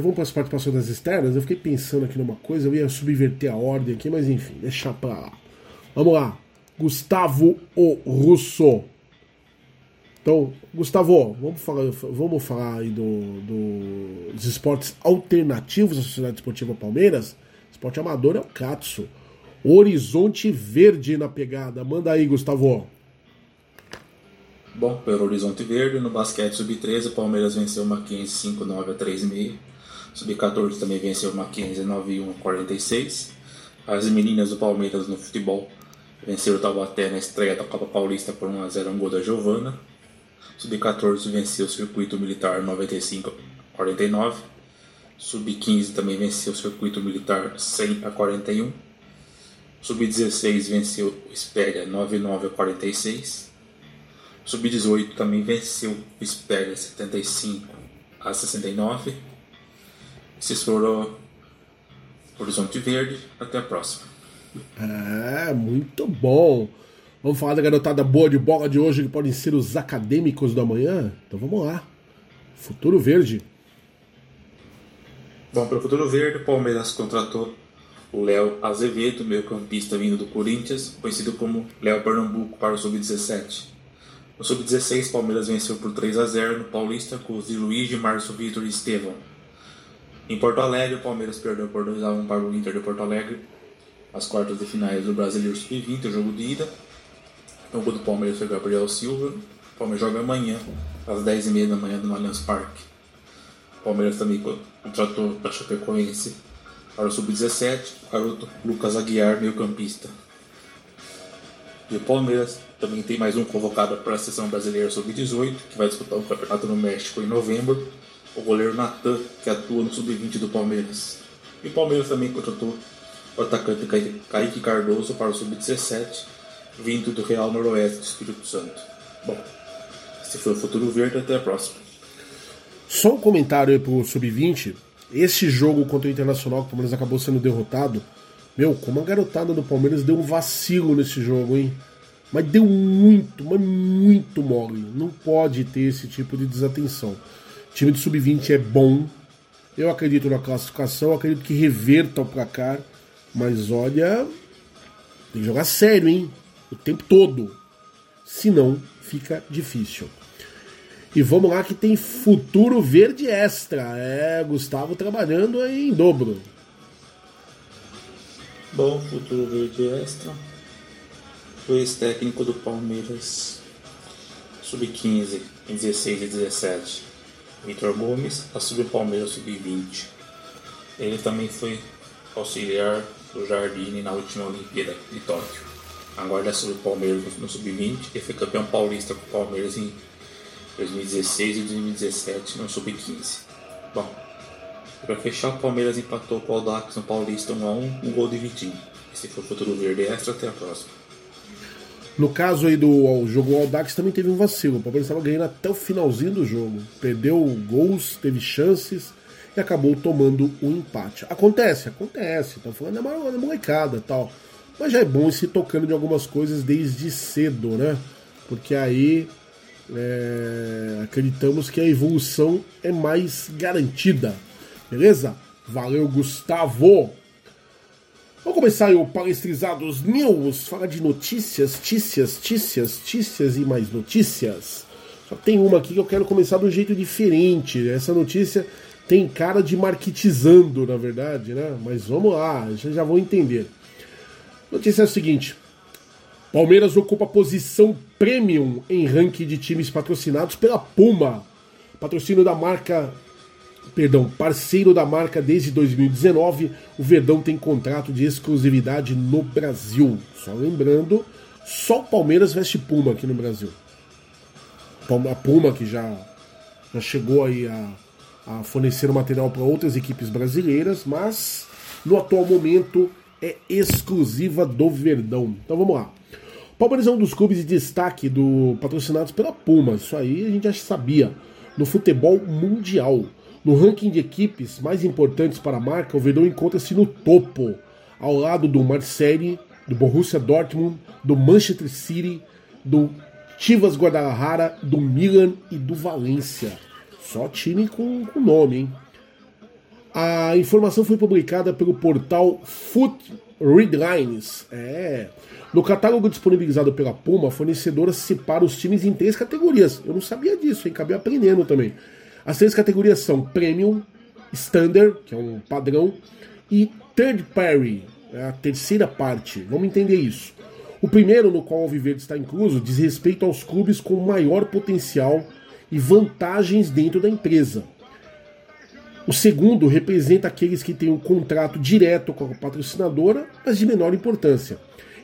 Vamos para as participações das externas. Eu fiquei pensando aqui numa coisa, eu ia subverter a ordem aqui, mas enfim, deixa para lá. Vamos lá. Gustavo O Russo. Então, Gustavo, vamos falar, vamos falar aí do, do, dos esportes alternativos da Sociedade Esportiva Palmeiras. Esporte amador é o Katsu. Horizonte Verde na pegada. Manda aí, Gustavo. Bom, pelo Horizonte Verde, no basquete sub-13, o Palmeiras venceu o Mackenzie 5-9 a 3,5. Sub-14 também venceu o Mackenzie 9-1 a 46. As meninas do Palmeiras no futebol venceram o Taubaté na estreia da Copa Paulista por 1x0 um gol da Giovana. Sub-14 venceu o Circuito Militar 95 a 49. Sub-15 também venceu o Circuito Militar 100 a 41. Sub-16 venceu o Espéria 99 a 46. Sub-18 também venceu o Espéria 75 a 69. Esses foram Horizonte Verde. Até a próxima. É, muito bom. Vamos falar da garotada boa de bola de hoje, que podem ser os acadêmicos do amanhã? Então vamos lá. Futuro Verde. Bom, para o Futuro Verde, o Palmeiras contratou o Léo Azevedo, meio campista vindo do Corinthians, conhecido como Léo Pernambuco para o Sub-17. No Sub-16, o Palmeiras venceu por 3 a 0 no Paulista com os de Luiz, Márcio Vitor e Estevão. Em Porto Alegre, o Palmeiras perdeu por 2 a 1 para o Inter de Porto Alegre, as quartas de finais do Brasileiro Sub-20, o jogo de ida. O jogo do Palmeiras foi Gabriel Silva. O Palmeiras joga amanhã, às 10h30 da manhã, no Allianz Parque. O Palmeiras também contratou a Chapecoense para o Sub-17, o garoto Lucas Aguiar, meio campista. E o Palmeiras também tem mais um convocado para a seleção brasileira Sub-18, que vai disputar um campeonato no México em novembro. O goleiro Natan, que atua no Sub-20 do Palmeiras. E o Palmeiras também contratou o atacante Kaique Cardoso para o Sub-17 vindo do Real Noroeste do Espírito Santo. Bom, esse foi o Futuro Verde, até a próxima. Só um comentário aí pro Sub-20. Esse jogo contra o Internacional, que o Palmeiras acabou sendo derrotado, meu, como a garotada do Palmeiras deu um vacilo nesse jogo, hein? Mas deu muito, mas muito mole. Não pode ter esse tipo de desatenção. O time de sub-20 é bom, Eu acredito na classificação, acredito que reverta o placar, mas olha, tem que jogar sério, hein? O tempo todo. Senão, fica difícil. E vamos lá que tem futuro verde extra. É, Gustavo trabalhando em dobro. Bom, futuro verde extra. O ex-técnico do Palmeiras, sub-15, 16 e 17. Vitor Gomes assumiu o Palmeiras sub-20. Ele também foi auxiliar do Jardine na última Olimpíada de Tóquio. Agora assumiu o Palmeiras no sub-20 e foi campeão paulista com o Palmeiras em 2016 e 2017 no sub-15. Bom, para fechar, o Palmeiras empatou com o Audax no Paulista 1x1, um gol de Vitinho. Esse foi o futuro verde extra, até a próxima. No caso aí do jogo Aldax também teve um vacilo. O Palmeiras estava ganhando até o finalzinho do jogo. Perdeu gols, teve chances e acabou tomando um empate. Acontece, acontece. Estão falando é uma, molecada tal. Mas já é bom ir se tocando de algumas coisas desde cedo, né? Porque aí é, acreditamos que a evolução é mais garantida. Beleza? Valeu, Gustavo! Vamos começar aí o Palestrizados News, falar de notícias, tícias, tícias, tícias e mais notícias. Só tem uma aqui que eu quero começar de um jeito diferente. Essa notícia tem cara de marketizando, na verdade, né? Mas vamos lá, já, já vão entender. Notícia é a seguinte: Palmeiras ocupa posição premium em ranking de times patrocinados pela Puma. Patrocínio da marca perdão, parceiro da marca desde 2019, o Verdão tem contrato de exclusividade no Brasil. Só lembrando, só o Palmeiras veste Puma aqui no Brasil. A Puma que já, já chegou aí a, a fornecer material para outras equipes brasileiras, mas no atual momento é exclusiva do Verdão. Então vamos lá. Palmeiras é um dos clubes de destaque do patrocinados pela Puma. Isso aí a gente já sabia. No futebol mundial. No ranking de equipes mais importantes para a marca, o Verdão encontra-se no topo, ao lado do Marseille, do Borussia Dortmund, do Manchester City, do Chivas Guadalajara, do Milan e do Valência. Só time com, com nome, hein? A informação foi publicada pelo portal Foot Readlines. É. No catálogo disponibilizado pela Puma, a fornecedora separa os times em três categorias. Eu não sabia disso, hein? Acabei aprendendo também. As três categorias são Premium, Standard, que é um padrão, e Third Party, é a terceira parte. Vamos entender isso. O primeiro, no qual o Alviverde está incluso, diz respeito aos clubes com maior potencial e vantagens dentro da empresa. O segundo representa aqueles que têm um contrato direto com a patrocinadora, mas de menor importância.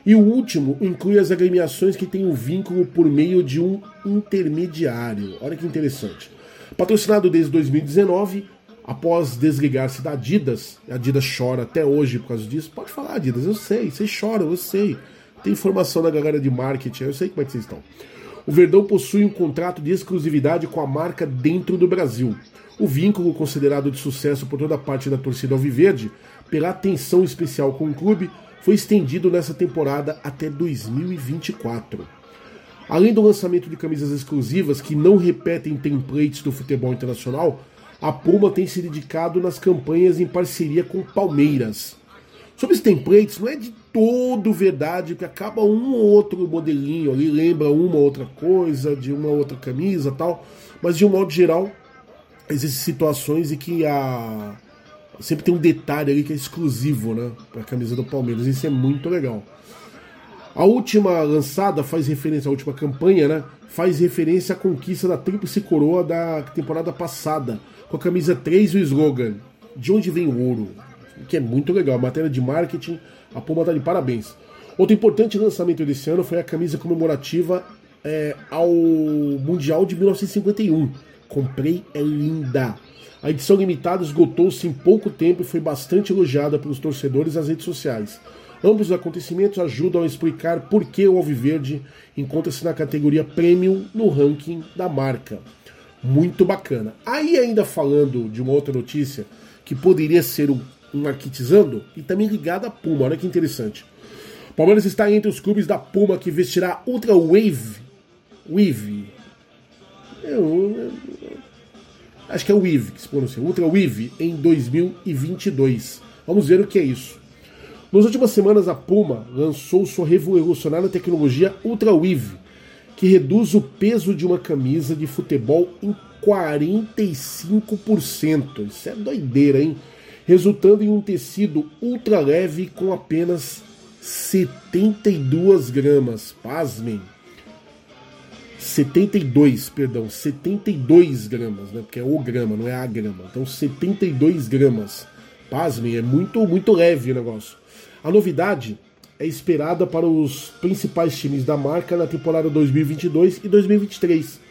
E o último inclui as agremiações que têm um vínculo por meio de um intermediário. Olha que interessante. Patrocinado desde 2019, após desligar-se da Adidas, a Adidas chora até hoje por causa disso. Pode falar, Adidas, eu sei, vocês choram, eu sei. Tem informação da galera de marketing, eu sei como é que vocês estão. O Verdão possui um contrato de exclusividade com a marca dentro do Brasil. O vínculo, considerado de sucesso por toda parte da torcida alviverde, pela atenção especial com o clube, foi estendido nessa temporada até 2024. Além do lançamento de camisas exclusivas que não repetem templates do futebol internacional, a Puma tem se dedicado nas campanhas em parceria com Palmeiras. Sobre os templates, não é de todo verdade que acaba um ou outro modelinho ali, lembra uma ou outra coisa, de uma ou outra camisa tal, mas de um modo geral, existem situações em que a. Sempre tem um detalhe ali que é exclusivo, né? Para a camisa do Palmeiras. Isso é muito legal. A última lançada faz referência, a última campanha, né? Faz referência à conquista da Tríplice Coroa da temporada passada, com a camisa 3 e o slogan: De onde vem o ouro? Que é muito legal. Matéria de marketing, a Puma tá de parabéns. Outro importante lançamento desse ano foi a camisa comemorativa é, ao Mundial de 1951. Comprei, é linda. A edição limitada esgotou-se em pouco tempo e foi bastante elogiada pelos torcedores nas redes sociais. Ambos os acontecimentos ajudam a explicar por que o Alviverde encontra-se na categoria Premium no ranking da marca. Muito bacana. Aí, ainda falando de uma outra notícia que poderia ser um, um marketizando e também ligada à Puma, olha que interessante. Palmeiras está entre os clubes da Puma que vestirá Ultra Wave. Wave. Eu, acho que é o Weave, que se pronuncia, Ultra Weave, em 2022. Vamos ver o que é isso. Nas últimas semanas, a Puma lançou sua revolucionária tecnologia Ultra Weave, que reduz o peso de uma camisa de futebol em 45%. Isso é doideira, hein? Resultando em um tecido ultra leve com apenas 72 gramas. Pasmem. 72, perdão, 72 gramas, né? Porque é o grama, não é a grama. Então 72 gramas. Pasmem, é muito, muito leve o negócio. A novidade é esperada para os principais times da marca na temporada 2022 e 2023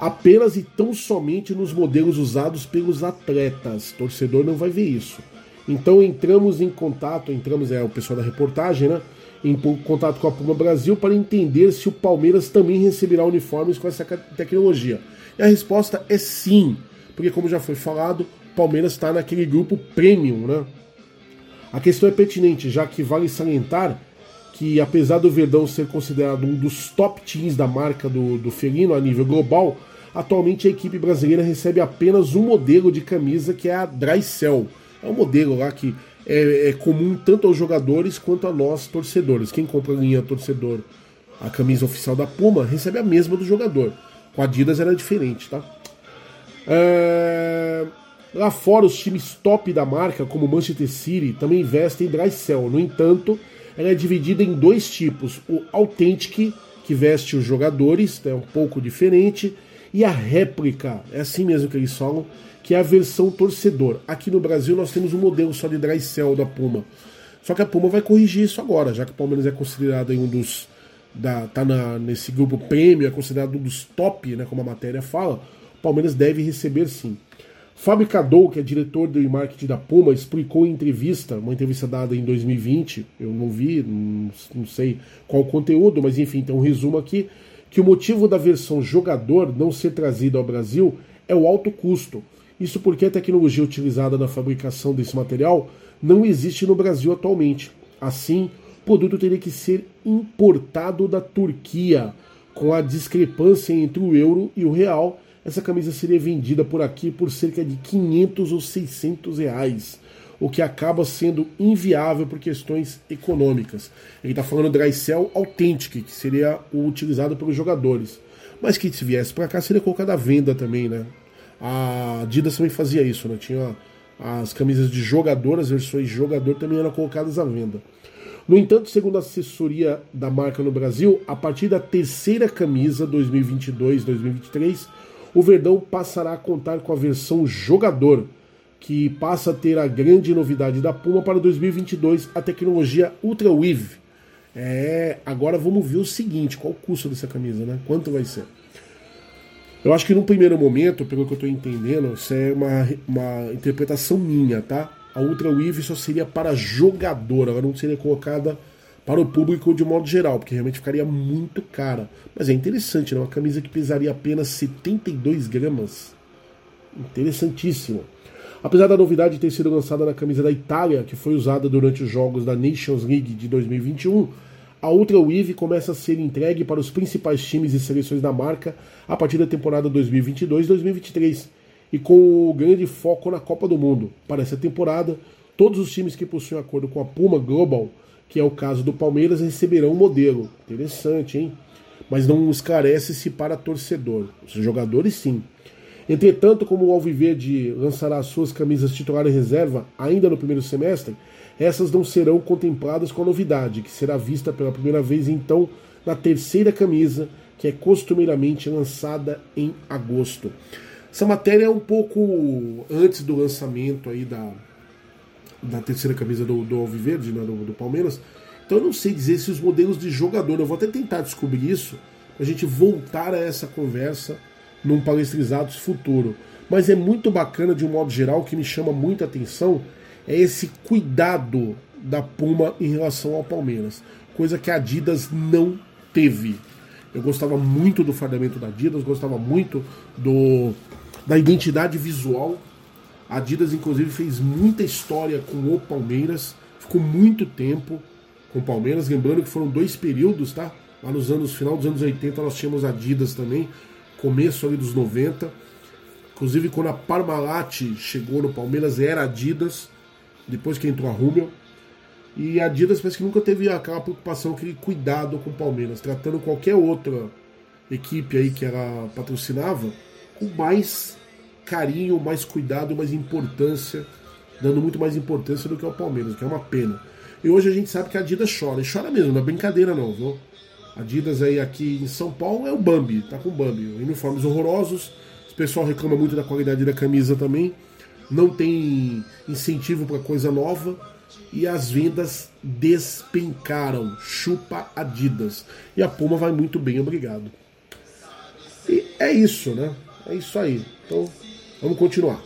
apenas e tão somente nos modelos usados pelos atletas. Torcedor não vai ver isso. Então entramos em contato, entramos, é o pessoal da reportagem, né? Em contato com a Puma Brasil para entender se o Palmeiras também receberá uniformes com essa tecnologia. E a resposta é sim, porque como já foi falado, o Palmeiras está naquele grupo premium, né? A questão é pertinente, já que vale salientar que apesar do Verdão ser considerado um dos top teams da marca do, do felino a nível global, Atualmente a equipe brasileira recebe apenas um modelo de camisa que é a Dry Cell. É um modelo lá que é, é comum tanto aos jogadores quanto a nós torcedores. Quem compra linha torcedor, a camisa oficial da Puma, recebe a mesma do jogador. Com a Adidas era diferente, tá? É... Lá fora, os times top da marca, como Manchester City, também investem em Dry Cell. No entanto, ela é dividida em dois tipos: o Authentic, que veste os jogadores, é um pouco diferente, e a réplica, é assim mesmo que eles falam, que é a versão torcedor. Aqui no Brasil nós temos um modelo só de dry cell da Puma. Só que a Puma vai corrigir isso agora, já que o Palmeiras é considerado um dos. Da, tá na, nesse grupo prêmio, é considerado um dos top, né, como a matéria fala. O Palmeiras deve receber sim. Fábio Cadou, que é diretor de marketing da Puma, explicou em entrevista, uma entrevista dada em 2020, eu não vi, não, não sei qual o conteúdo, mas enfim, tem um resumo aqui que o motivo da versão jogador não ser trazida ao Brasil é o alto custo. Isso porque a tecnologia utilizada na fabricação desse material não existe no Brasil atualmente. Assim, o produto teria que ser importado da Turquia. Com a discrepância entre o euro e o real, essa camisa seria vendida por aqui por cerca de 500 ou 600 reais o que acaba sendo inviável por questões econômicas. Ele está falando cell authentic, que seria o utilizado pelos jogadores. Mas que se viesse para cá seria colocado à venda também, né? A Adidas também fazia isso, né? Tinha as camisas de jogador, as versões de jogador também eram colocadas à venda. No entanto, segundo a assessoria da marca no Brasil, a partir da terceira camisa 2022-2023, o Verdão passará a contar com a versão jogador, que passa a ter a grande novidade da Puma para 2022, a tecnologia Ultra Weave. É, agora vamos ver o seguinte, qual o custo dessa camisa, né? Quanto vai ser? Eu acho que num primeiro momento, pelo que eu estou entendendo, isso é uma, uma interpretação minha, tá? A Ultra Weave só seria para jogador, ela não seria colocada para o público de modo geral, porque realmente ficaria muito cara. Mas é interessante, né? Uma camisa que pesaria apenas 72 gramas. Interessantíssimo. Apesar da novidade ter sido lançada na camisa da Itália, que foi usada durante os jogos da Nations League de 2021, a Ultra Weave começa a ser entregue para os principais times e seleções da marca a partir da temporada 2022-2023 e com o grande foco na Copa do Mundo. Para essa temporada, todos os times que possuem acordo com a Puma Global, que é o caso do Palmeiras, receberão um modelo. Interessante, hein? Mas não esclarece se para torcedor. Os jogadores sim. Entretanto, como o Alviverde lançará suas camisas titular e reserva ainda no primeiro semestre, essas não serão contempladas com a novidade, que será vista pela primeira vez então na terceira camisa, que é costumeiramente lançada em agosto. Essa matéria é um pouco antes do lançamento aí da, da terceira camisa do, do Alviverde, né, do, do Palmeiras. Então eu não sei dizer se os modelos de jogador, eu vou até tentar descobrir isso, a gente voltar a essa conversa num Palestrizados futuro. Mas é muito bacana, de um modo geral, que me chama muita atenção é esse cuidado da Puma em relação ao Palmeiras. Coisa que a Adidas não teve. Eu gostava muito do fardamento da Adidas, gostava muito do da identidade visual. A Adidas, inclusive, fez muita história com o Palmeiras, ficou muito tempo com o Palmeiras. Lembrando que foram dois períodos, tá? Lá nos anos, final dos anos 80, nós tínhamos Adidas também, começo ali dos 90. Inclusive, quando a Parmalat chegou no Palmeiras, era Adidas, depois que entrou a Rummel. E a Adidas parece que nunca teve aquela preocupação, aquele cuidado com o Palmeiras, tratando qualquer outra equipe aí que ela patrocinava com mais carinho, mais cuidado, mais importância, dando muito mais importância do que ao Palmeiras, que é uma pena. E hoje a gente sabe que a Adidas chora, e chora mesmo, não é brincadeira não, viu? Adidas aí aqui em São Paulo é o Bambi, tá com o Bambi. Uniformes horrorosos, o pessoal reclama muito da qualidade da camisa também, não tem incentivo para coisa nova e as vendas despencaram. Chupa Adidas. E a Puma vai muito bem, obrigado. E é isso, né? É isso aí. Então, vamos continuar.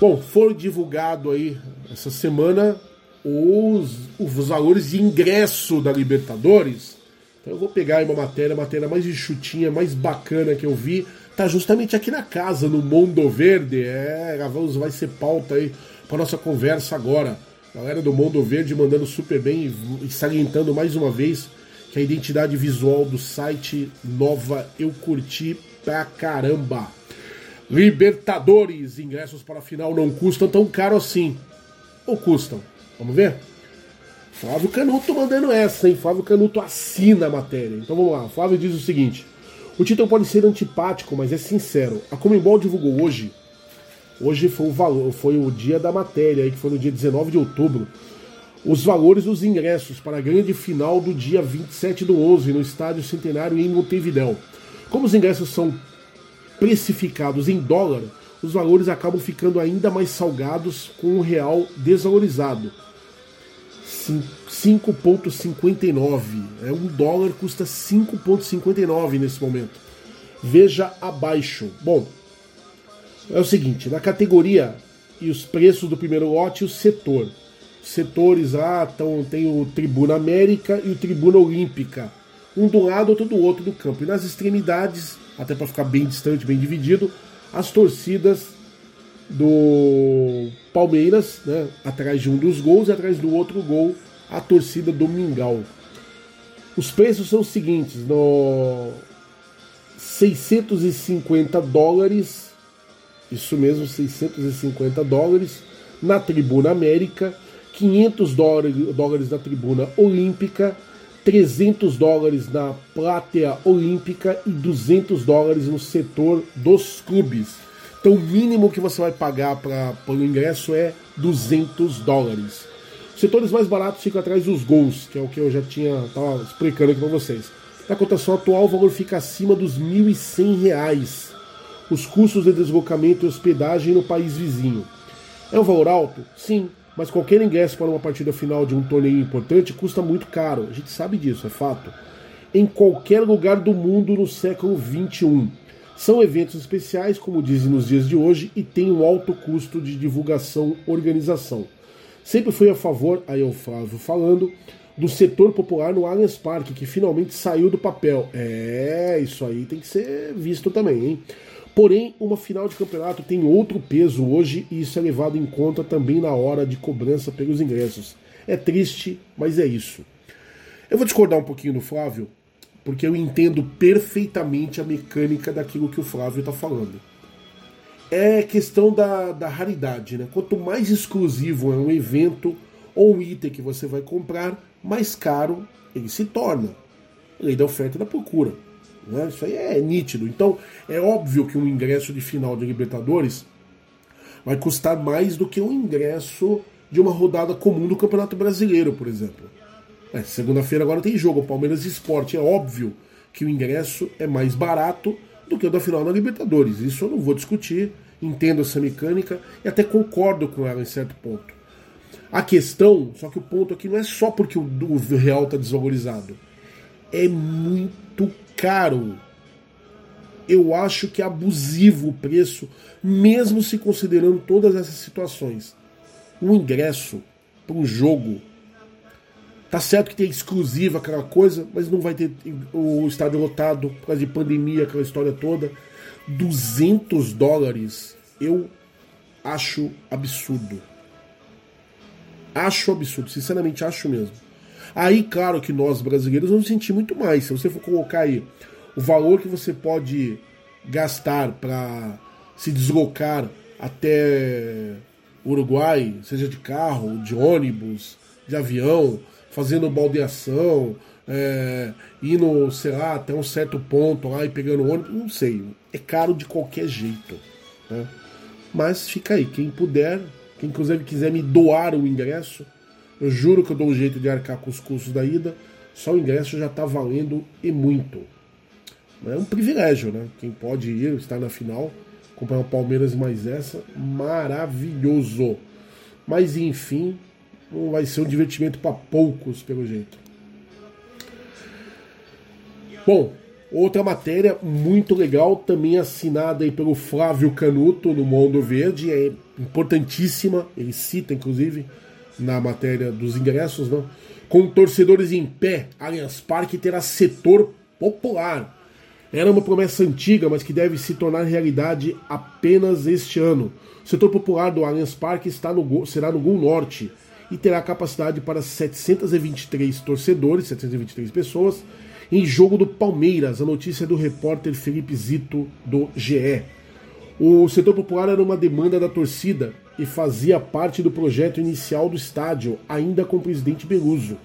Bom, foi divulgado aí essa semana os, os valores de ingresso da Libertadores. Então eu vou pegar aí uma matéria, matéria mais enxutinha, mais bacana que eu vi. Tá justamente aqui na casa, no Mundo Verde. É, vamos, vai ser pauta aí para nossa conversa agora. Galera do Mundo Verde mandando super bem e salientando mais uma vez que a identidade visual do site nova eu curti pra caramba. Libertadores, ingressos para a final não custam tão caro assim. Ou custam? Vamos ver? Flávio Canuto mandando essa, hein? Flávio Canuto assina a matéria. Então vamos lá. Flávio diz o seguinte: o título pode ser antipático, mas é sincero. A Comembol divulgou hoje. Hoje foi o valor, foi o dia da matéria, que foi no dia 19 de outubro. Os valores dos ingressos para a grande final do dia 27 do 11 no Estádio Centenário em Montevidéu. Como os ingressos são precificados em dólar, os valores acabam ficando ainda mais salgados com o real desvalorizado. 5,59. É um dólar custa 5,59 nesse momento. Veja abaixo. Bom, é o seguinte: na categoria e os preços do primeiro lote, o setor. Setores lá tão, tem o Tribuna América e o Tribuna Olímpica. Um do lado, outro do outro do campo. E nas extremidades, até para ficar bem distante, bem dividido, as torcidas do Palmeiras, né, atrás de um dos gols e atrás do outro gol, a torcida do Mingau. Os preços são os seguintes: no 650 dólares, isso mesmo, 650 dólares na Tribuna América, 500 dólares, na Tribuna Olímpica, 300 dólares na Platea Olímpica e 200 dólares no setor dos clubes. Então, o mínimo que você vai pagar para o ingresso é 200 dólares. Os setores mais baratos ficam atrás dos gols, que é o que eu já tinha tava explicando aqui para vocês. Na cotação atual, o valor fica acima dos R$ 1.100. Os custos de deslocamento e hospedagem no país vizinho. É um valor alto? Sim, mas qualquer ingresso para uma partida final de um torneio importante custa muito caro. A gente sabe disso, é fato. Em qualquer lugar do mundo no século XXI. São eventos especiais, como dizem nos dias de hoje, e têm um alto custo de divulgação organização. Sempre fui a favor, aí o Flávio falando, do setor popular no Allianz Parque, que finalmente saiu do papel. É, isso aí tem que ser visto também, hein? Porém, uma final de campeonato tem outro peso hoje e isso é levado em conta também na hora de cobrança pelos ingressos. É triste, mas é isso. Eu vou discordar um pouquinho do Flávio, porque eu entendo perfeitamente a mecânica daquilo que o Flávio está falando. É questão da, da raridade, né? Quanto mais exclusivo é um evento ou um item que você vai comprar, mais caro ele se torna. Lei da oferta e da procura. Né? Isso aí é nítido. Então, é óbvio que um ingresso de final de Libertadores vai custar mais do que um ingresso de uma rodada comum do Campeonato Brasileiro, por exemplo. É, Segunda-feira agora tem jogo, Palmeiras Esporte. É óbvio que o ingresso é mais barato do que o da final na Libertadores. Isso eu não vou discutir, entendo essa mecânica e até concordo com ela em certo ponto. A questão, só que o ponto aqui não é só porque o, o real está desvalorizado. É muito caro. Eu acho que é abusivo o preço, mesmo se considerando todas essas situações. O ingresso para um jogo Tá certo que tem exclusiva aquela coisa, mas não vai ter o estádio lotado por causa de pandemia, aquela história toda. 200 dólares eu acho absurdo. Acho absurdo, sinceramente acho mesmo. Aí, claro que nós brasileiros vamos sentir muito mais. Se você for colocar aí o valor que você pode gastar para se deslocar até Uruguai, seja de carro, de ônibus, de avião, fazendo baldeação, é, indo, sei lá, até um certo ponto lá e pegando ônibus, não sei. É caro de qualquer jeito. Né? Mas fica aí, quem puder, quem inclusive quiser me doar o ingresso, eu juro que eu dou um jeito de arcar com os custos da ida. Só o ingresso já está valendo e muito. É um privilégio, né? Quem pode ir, estar na final, comprar o Palmeiras mais essa, maravilhoso. Mas enfim, não vai ser um divertimento para poucos, pelo jeito. Bom, outra matéria muito legal, também assinada aí pelo Flávio Canuto no Mundo Verde, é importantíssima, ele cita inclusive na matéria dos ingressos, né? com torcedores em pé, Allianz Parque terá setor popular. Era uma promessa antiga, mas que deve se tornar realidade apenas este ano. O setor popular do Allianz Parque está no, será no Gol Norte e terá capacidade para 723 torcedores, 723 pessoas, em jogo do Palmeiras. A notícia é do repórter Felipe Zito, do GE. O setor popular era uma demanda da torcida e fazia parte do projeto inicial do estádio, ainda com o presidente Beluso.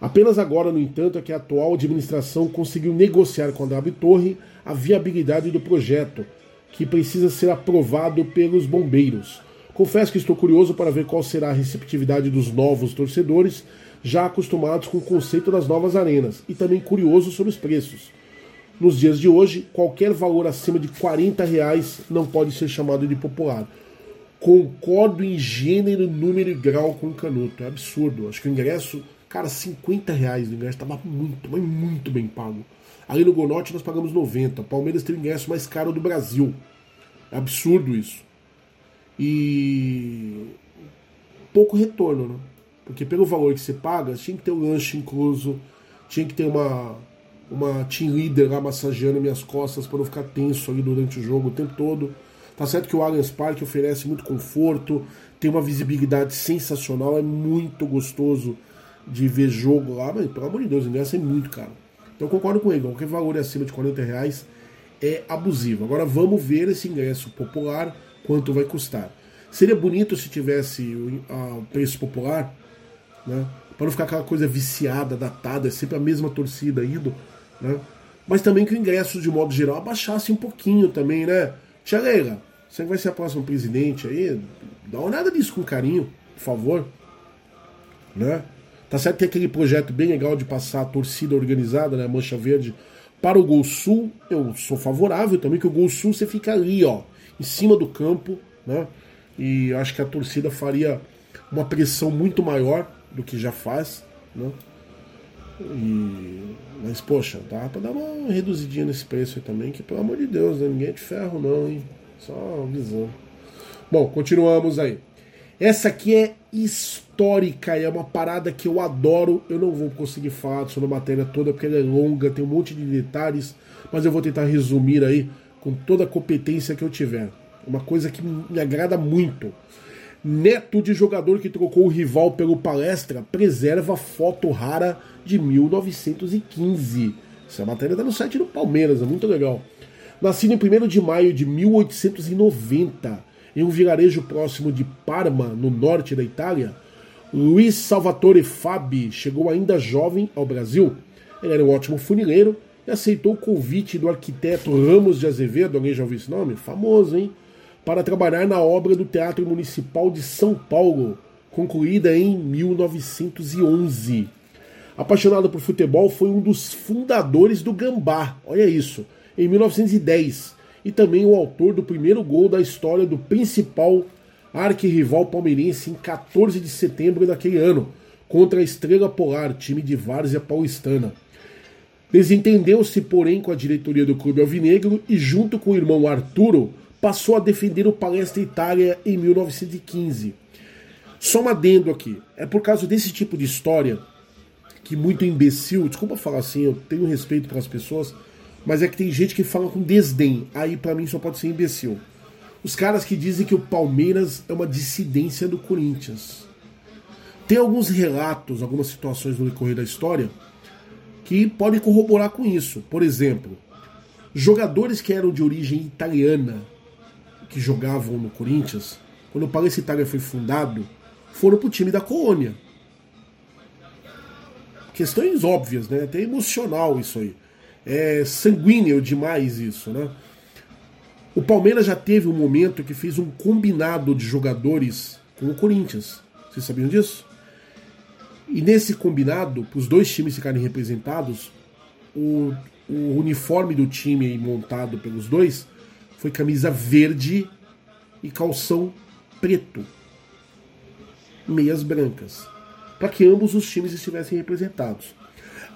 Apenas agora, no entanto, é que a atual administração conseguiu negociar com a W Torre a viabilidade do projeto, que precisa ser aprovado pelos bombeiros. Confesso que estou curioso para ver qual será a receptividade dos novos torcedores já acostumados com o conceito das novas arenas, e também curioso sobre os preços. Nos dias de hoje, qualquer valor acima de 40 reais não pode ser chamado de popular. Concordo em gênero, número e grau com o Canuto. É absurdo. Acho que o ingresso, cara, 50 reais o ingresso estava muito, mas muito bem pago. Ali no Gonorte nós pagamos 90. Palmeiras tem o ingresso mais caro do Brasil. É absurdo isso. E pouco retorno, né? Porque pelo valor que você paga, tinha que ter um lanche incluso, tinha que ter uma, uma team leader lá massageando minhas costas para não ficar tenso ali durante o jogo o tempo todo. Tá certo que o Allianz Parque oferece muito conforto, tem uma visibilidade sensacional, é muito gostoso de ver jogo lá, mas pelo amor de Deus, o ingresso é muito caro. Então eu concordo com ele, qualquer valor acima de 40 reais é abusivo. Agora vamos ver esse ingresso popular, quanto vai custar. Seria bonito se tivesse o preço popular, né? Para não ficar aquela coisa viciada, datada, é sempre a mesma torcida indo, né? Mas também que o ingresso, de modo geral, abaixasse um pouquinho também, né? Tia Leila, você que vai ser a próxima presidente aí, dá uma olhada nisso com carinho, por favor. Né? Tá certo que aquele projeto bem legal de passar a torcida organizada, né? Mancha Verde, para o Gol Sul. Eu sou favorável também, que o Gol Sul você fica ali, ó, em cima do campo, né? E acho que a torcida faria uma pressão muito maior do que já faz, né? E... Mas, poxa, dá pra dar uma reduzidinha nesse preço aí também, que pelo amor de Deus, né? ninguém é de ferro não, hein? Só avisando. Bom, continuamos aí. Essa aqui é histórica e é uma parada que eu adoro. Eu não vou conseguir falar sobre a matéria toda porque ela é longa, tem um monte de detalhes, mas eu vou tentar resumir aí com toda a competência que eu tiver. Uma coisa que me agrada muito. Neto de jogador que trocou o rival pelo palestra preserva foto rara de 1915. Essa matéria está no site do Palmeiras, é muito legal. Nascido em 1 de maio de 1890, em um vilarejo próximo de Parma, no norte da Itália, Luiz Salvatore Fabi chegou ainda jovem ao Brasil. Ele era um ótimo funileiro e aceitou o convite do arquiteto Ramos de Azevedo, alguém já ouviu esse nome? Famoso, hein? para trabalhar na obra do Teatro Municipal de São Paulo, concluída em 1911. Apaixonado por futebol, foi um dos fundadores do Gambá, olha isso, em 1910, e também o autor do primeiro gol da história do principal arquirrival palmeirense em 14 de setembro daquele ano, contra a Estrela Polar, time de várzea paulistana. Desentendeu-se, porém, com a diretoria do clube alvinegro e, junto com o irmão Arturo, passou a defender o Palestra Itália em 1915. Só um adendo aqui. É por causa desse tipo de história que muito imbecil, desculpa falar assim, eu tenho respeito pelas pessoas, mas é que tem gente que fala com desdém. Aí para mim só pode ser imbecil. Os caras que dizem que o Palmeiras é uma dissidência do Corinthians. Tem alguns relatos, algumas situações no decorrer da história que podem corroborar com isso. Por exemplo, jogadores que eram de origem italiana que jogavam no Corinthians, quando o Palestra Itália foi fundado, foram pro time da colônia. Questões óbvias, né? Até emocional isso aí. É sanguíneo demais isso, né? O Palmeiras já teve um momento que fez um combinado de jogadores com o Corinthians. Vocês sabiam disso? E nesse combinado, para os dois times ficarem representados, o, o uniforme do time montado pelos dois foi camisa verde e calção preto. Meias brancas. Para que ambos os times estivessem representados.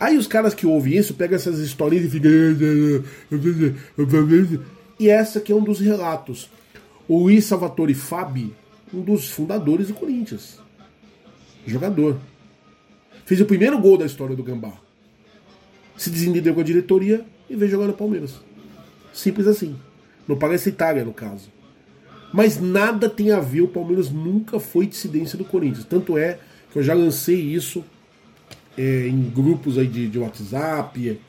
Aí os caras que ouvem isso pegam essas historinhas e ficam. E essa que é um dos relatos. O Luiz Salvatore Fabi, um dos fundadores do Corinthians. Jogador. Fez o primeiro gol da história do Gambá. Se desentendeu com a diretoria e veio jogar no Palmeiras. Simples assim. Não parece Itália, no caso. Mas nada tem a ver, o Palmeiras nunca foi dissidência do Corinthians. Tanto é que eu já lancei isso é, em grupos aí de, de WhatsApp,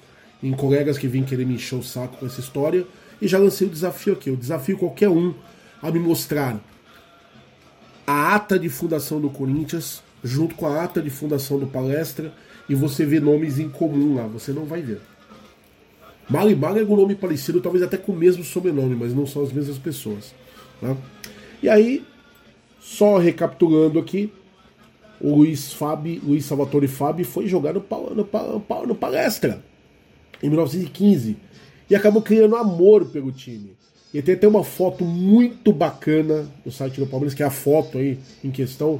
em colegas que vêm querer me encher o saco com essa história. E já lancei o desafio aqui. Eu desafio qualquer um a me mostrar a ata de fundação do Corinthians junto com a ata de fundação do Palestra e você vê nomes em comum lá. Você não vai ver. Mali Mali é um nome parecido, talvez até com o mesmo sobrenome, mas não são as mesmas pessoas. Né? E aí, só recapitulando aqui, o Luiz Fabi, Luiz Salvatore Fabi foi jogar no, no, no Palestra em 1915 e acabou criando amor pelo time. E tem até uma foto muito bacana no site do Palmeiras, que é a foto aí em questão,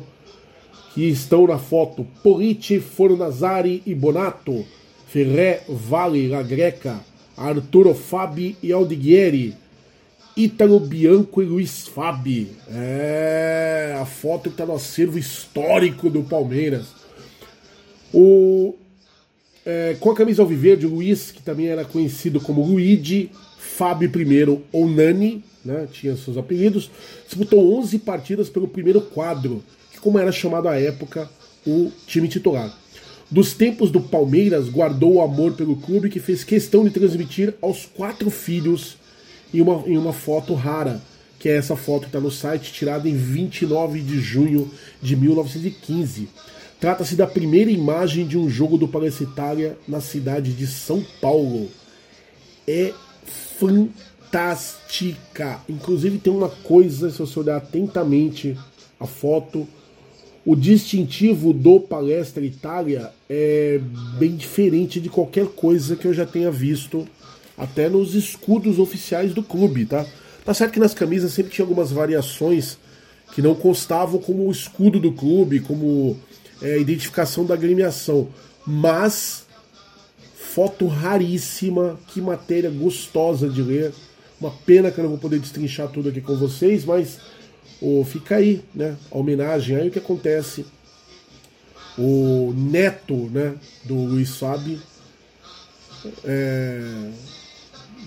que estão na foto Politi, Fornazari e Bonato, Ferré, Vale, La Greca, Arturo Fabi e Aldiguieri, Ítalo Bianco e Luiz Fabi. É a foto que está no acervo histórico do Palmeiras. O é, com a camisa alviverde, Luiz, que também era conhecido como Luigi, Fábio I ou Nani, né, tinha seus apelidos, disputou 11 partidas pelo primeiro quadro, como era chamado à época o time titular. Dos tempos do Palmeiras, guardou o amor pelo clube que fez questão de transmitir aos quatro filhos em uma, em uma foto rara, que é essa foto que está no site, tirada em 29 de junho de 1915. Trata-se da primeira imagem de um jogo do Palestra Itália na cidade de São Paulo. É fantástica. Inclusive tem uma coisa, se você olhar atentamente a foto, o distintivo do Palestra Itália é bem diferente de qualquer coisa que eu já tenha visto, até nos escudos oficiais do clube, tá? Tá certo que nas camisas sempre tinha algumas variações que não constavam como o escudo do clube, como é, identificação da agremiação. Mas, foto raríssima, que matéria gostosa de ler. Uma pena que eu não vou poder destrinchar tudo aqui com vocês, mas oh, fica aí, né? A homenagem aí o que acontece. O neto né, do Luiz Fabi é,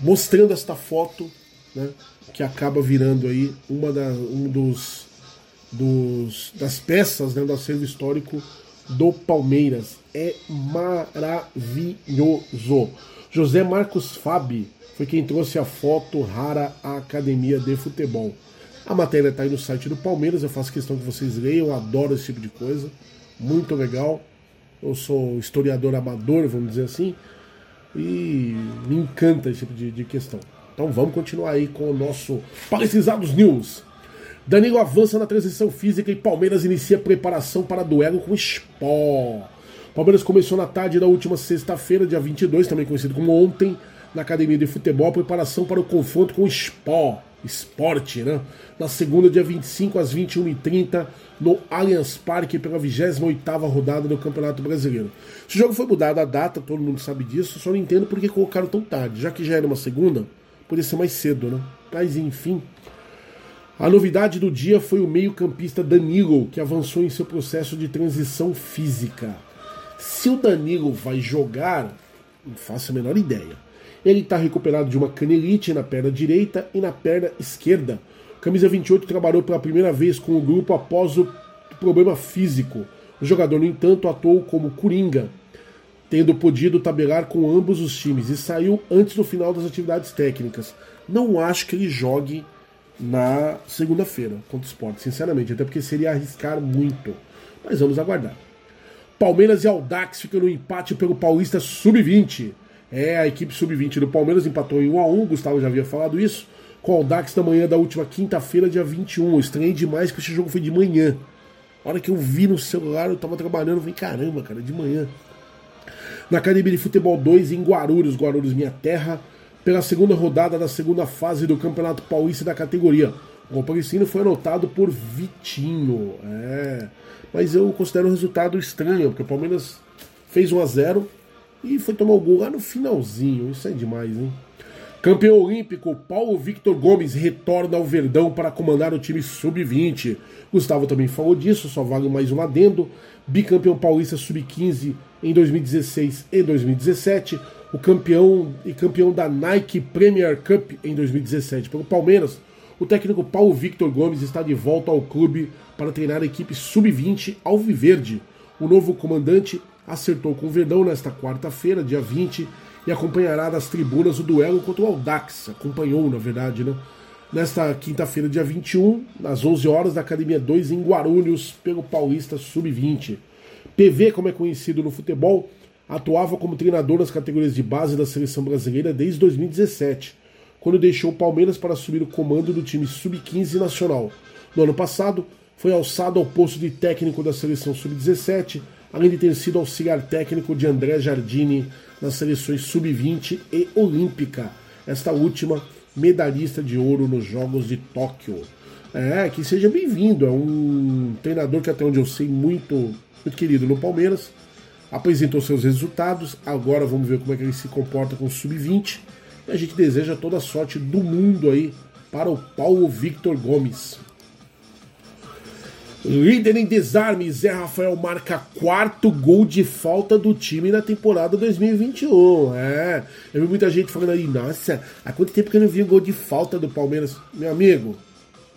mostrando esta foto, né, que acaba virando aí uma da, um dos dos, das peças né, do acervo histórico do Palmeiras. É maravilhoso. José Marcos Fabi foi quem trouxe a foto rara à Academia de Futebol. A matéria está aí no site do Palmeiras, eu faço questão que vocês leiam, adoro esse tipo de coisa. Muito legal. Eu sou historiador amador, vamos dizer assim, e me encanta esse tipo de, de questão. Então vamos continuar aí com o nosso Palestrizados News. Danilo avança na transição física e Palmeiras inicia preparação para duelo com o Sport. Palmeiras começou na tarde da última sexta-feira, dia 22, também conhecido como ontem, na academia de futebol, preparação para o confronto com o Sport. Esporte, né? Na segunda, dia 25 às 21h30, no Allianz Parque, pela 28 rodada do Campeonato Brasileiro. Esse jogo foi mudado a data, todo mundo sabe disso, só não entendo por que colocaram tão tarde. Já que já era uma segunda, poderia ser mais cedo, né? Mas enfim, a novidade do dia foi o meio-campista Danilo, que avançou em seu processo de transição física. Se o Danilo vai jogar, não faço a menor ideia. Ele está recuperado de uma canelite na perna direita e na perna esquerda. Camisa 28 trabalhou pela primeira vez com o grupo após o problema físico. O jogador, no entanto, atuou como coringa, tendo podido tabelar com ambos os times e saiu antes do final das atividades técnicas. Não acho que ele jogue na segunda-feira contra o Sport, sinceramente, até porque seria arriscar muito. Mas vamos aguardar. Palmeiras e Aldax ficam no empate pelo Paulista Sub-20. É, a equipe Sub-20 do Palmeiras empatou em 1x1, Gustavo já havia falado isso, com o Aldax na manhã da última quinta-feira, dia 21. estranhei demais que esse jogo foi de manhã. A hora que eu vi no celular, eu tava trabalhando, eu falei, caramba, cara, de manhã. Na Academia de Futebol 2, em Guarulhos, Guarulhos, minha terra, pela segunda rodada da segunda fase do Campeonato Paulista da categoria. O paulistino foi anotado por Vitinho. É. Mas eu considero o resultado estranho, porque o Palmeiras fez 1 a 0 e foi tomar o gol lá no finalzinho. Isso é demais, hein? Campeão olímpico, Paulo Victor Gomes retorna ao Verdão para comandar o time sub-20. Gustavo também falou disso, só vale mais um adendo. Bicampeão paulista sub-15 em 2016 e 2017. O campeão e campeão da Nike Premier Cup em 2017 pelo Palmeiras. O técnico Paulo Victor Gomes está de volta ao clube para treinar a equipe sub-20 Alviverde. O novo comandante acertou com o Verdão nesta quarta-feira, dia 20, e acompanhará das tribunas o duelo contra o Aldax. Acompanhou, na verdade, né? Nesta quinta-feira, dia 21, às 11 horas, da Academia 2 em Guarulhos, pelo Paulista Sub-20. PV, como é conhecido no futebol, atuava como treinador nas categorias de base da seleção brasileira desde 2017, quando deixou o Palmeiras para assumir o comando do time Sub-15 nacional. No ano passado, foi alçado ao posto de técnico da seleção Sub-17, além de ter sido auxiliar técnico de André Jardini nas seleções Sub-20 e Olímpica, esta última medalhista de ouro nos Jogos de Tóquio. É, que seja bem-vindo, é um treinador que até onde eu sei muito, muito querido no Palmeiras, apresentou seus resultados, agora vamos ver como é que ele se comporta com o Sub-20, e a gente deseja toda a sorte do mundo aí para o Paulo Victor Gomes. Líder em desarme, Zé Rafael marca quarto gol de falta do time na temporada 2021. É, eu vi muita gente falando aí, nossa, há quanto tempo que eu não vi o gol de falta do Palmeiras? Meu amigo,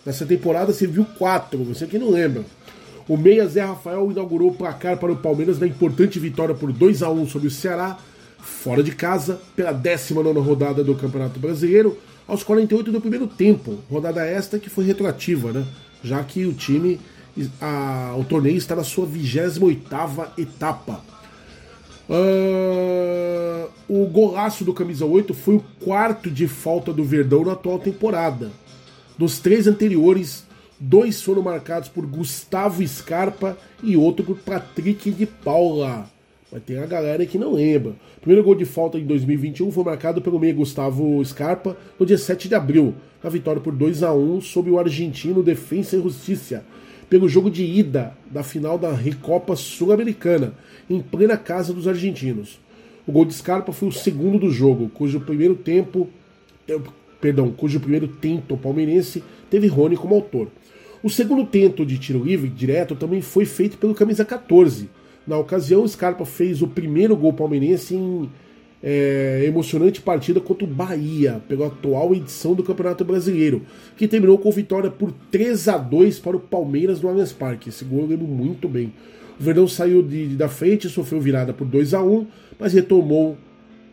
nessa temporada você viu quatro, você que não lembra. O meia Zé Rafael inaugurou o placar para o Palmeiras na importante vitória por 2 a 1 sobre o Ceará, fora de casa, pela 19 rodada do Campeonato Brasileiro, aos 48 do primeiro tempo. Rodada esta que foi retroativa, né? Já que o time a, o torneio está na sua 28 etapa. Uh, o golaço do camisa 8 foi o quarto de falta do Verdão na atual temporada. Dos três anteriores, dois foram marcados por Gustavo Scarpa e outro por Patrick de Paula. Mas tem a galera que não lembra. O primeiro gol de falta em 2021 foi marcado pelo meio Gustavo Scarpa no dia 7 de abril, na vitória por 2 a 1 sobre o argentino Defensa e Justiça, pelo jogo de ida da final da Recopa Sul-Americana, em plena casa dos argentinos. O gol de Scarpa foi o segundo do jogo, cujo primeiro tempo, eh, perdão, cujo primeiro tento palmeirense teve Rony como autor. O segundo tento de tiro livre direto também foi feito pelo camisa 14. Na ocasião, Scarpa fez o primeiro gol palmeirense em é, emocionante partida contra o Bahia, pela atual edição do Campeonato Brasileiro, que terminou com vitória por 3 a 2 para o Palmeiras no Allianz Parque. Esse gol eu lembro muito bem. O Verdão saiu de, da frente, sofreu virada por 2 a 1 mas retomou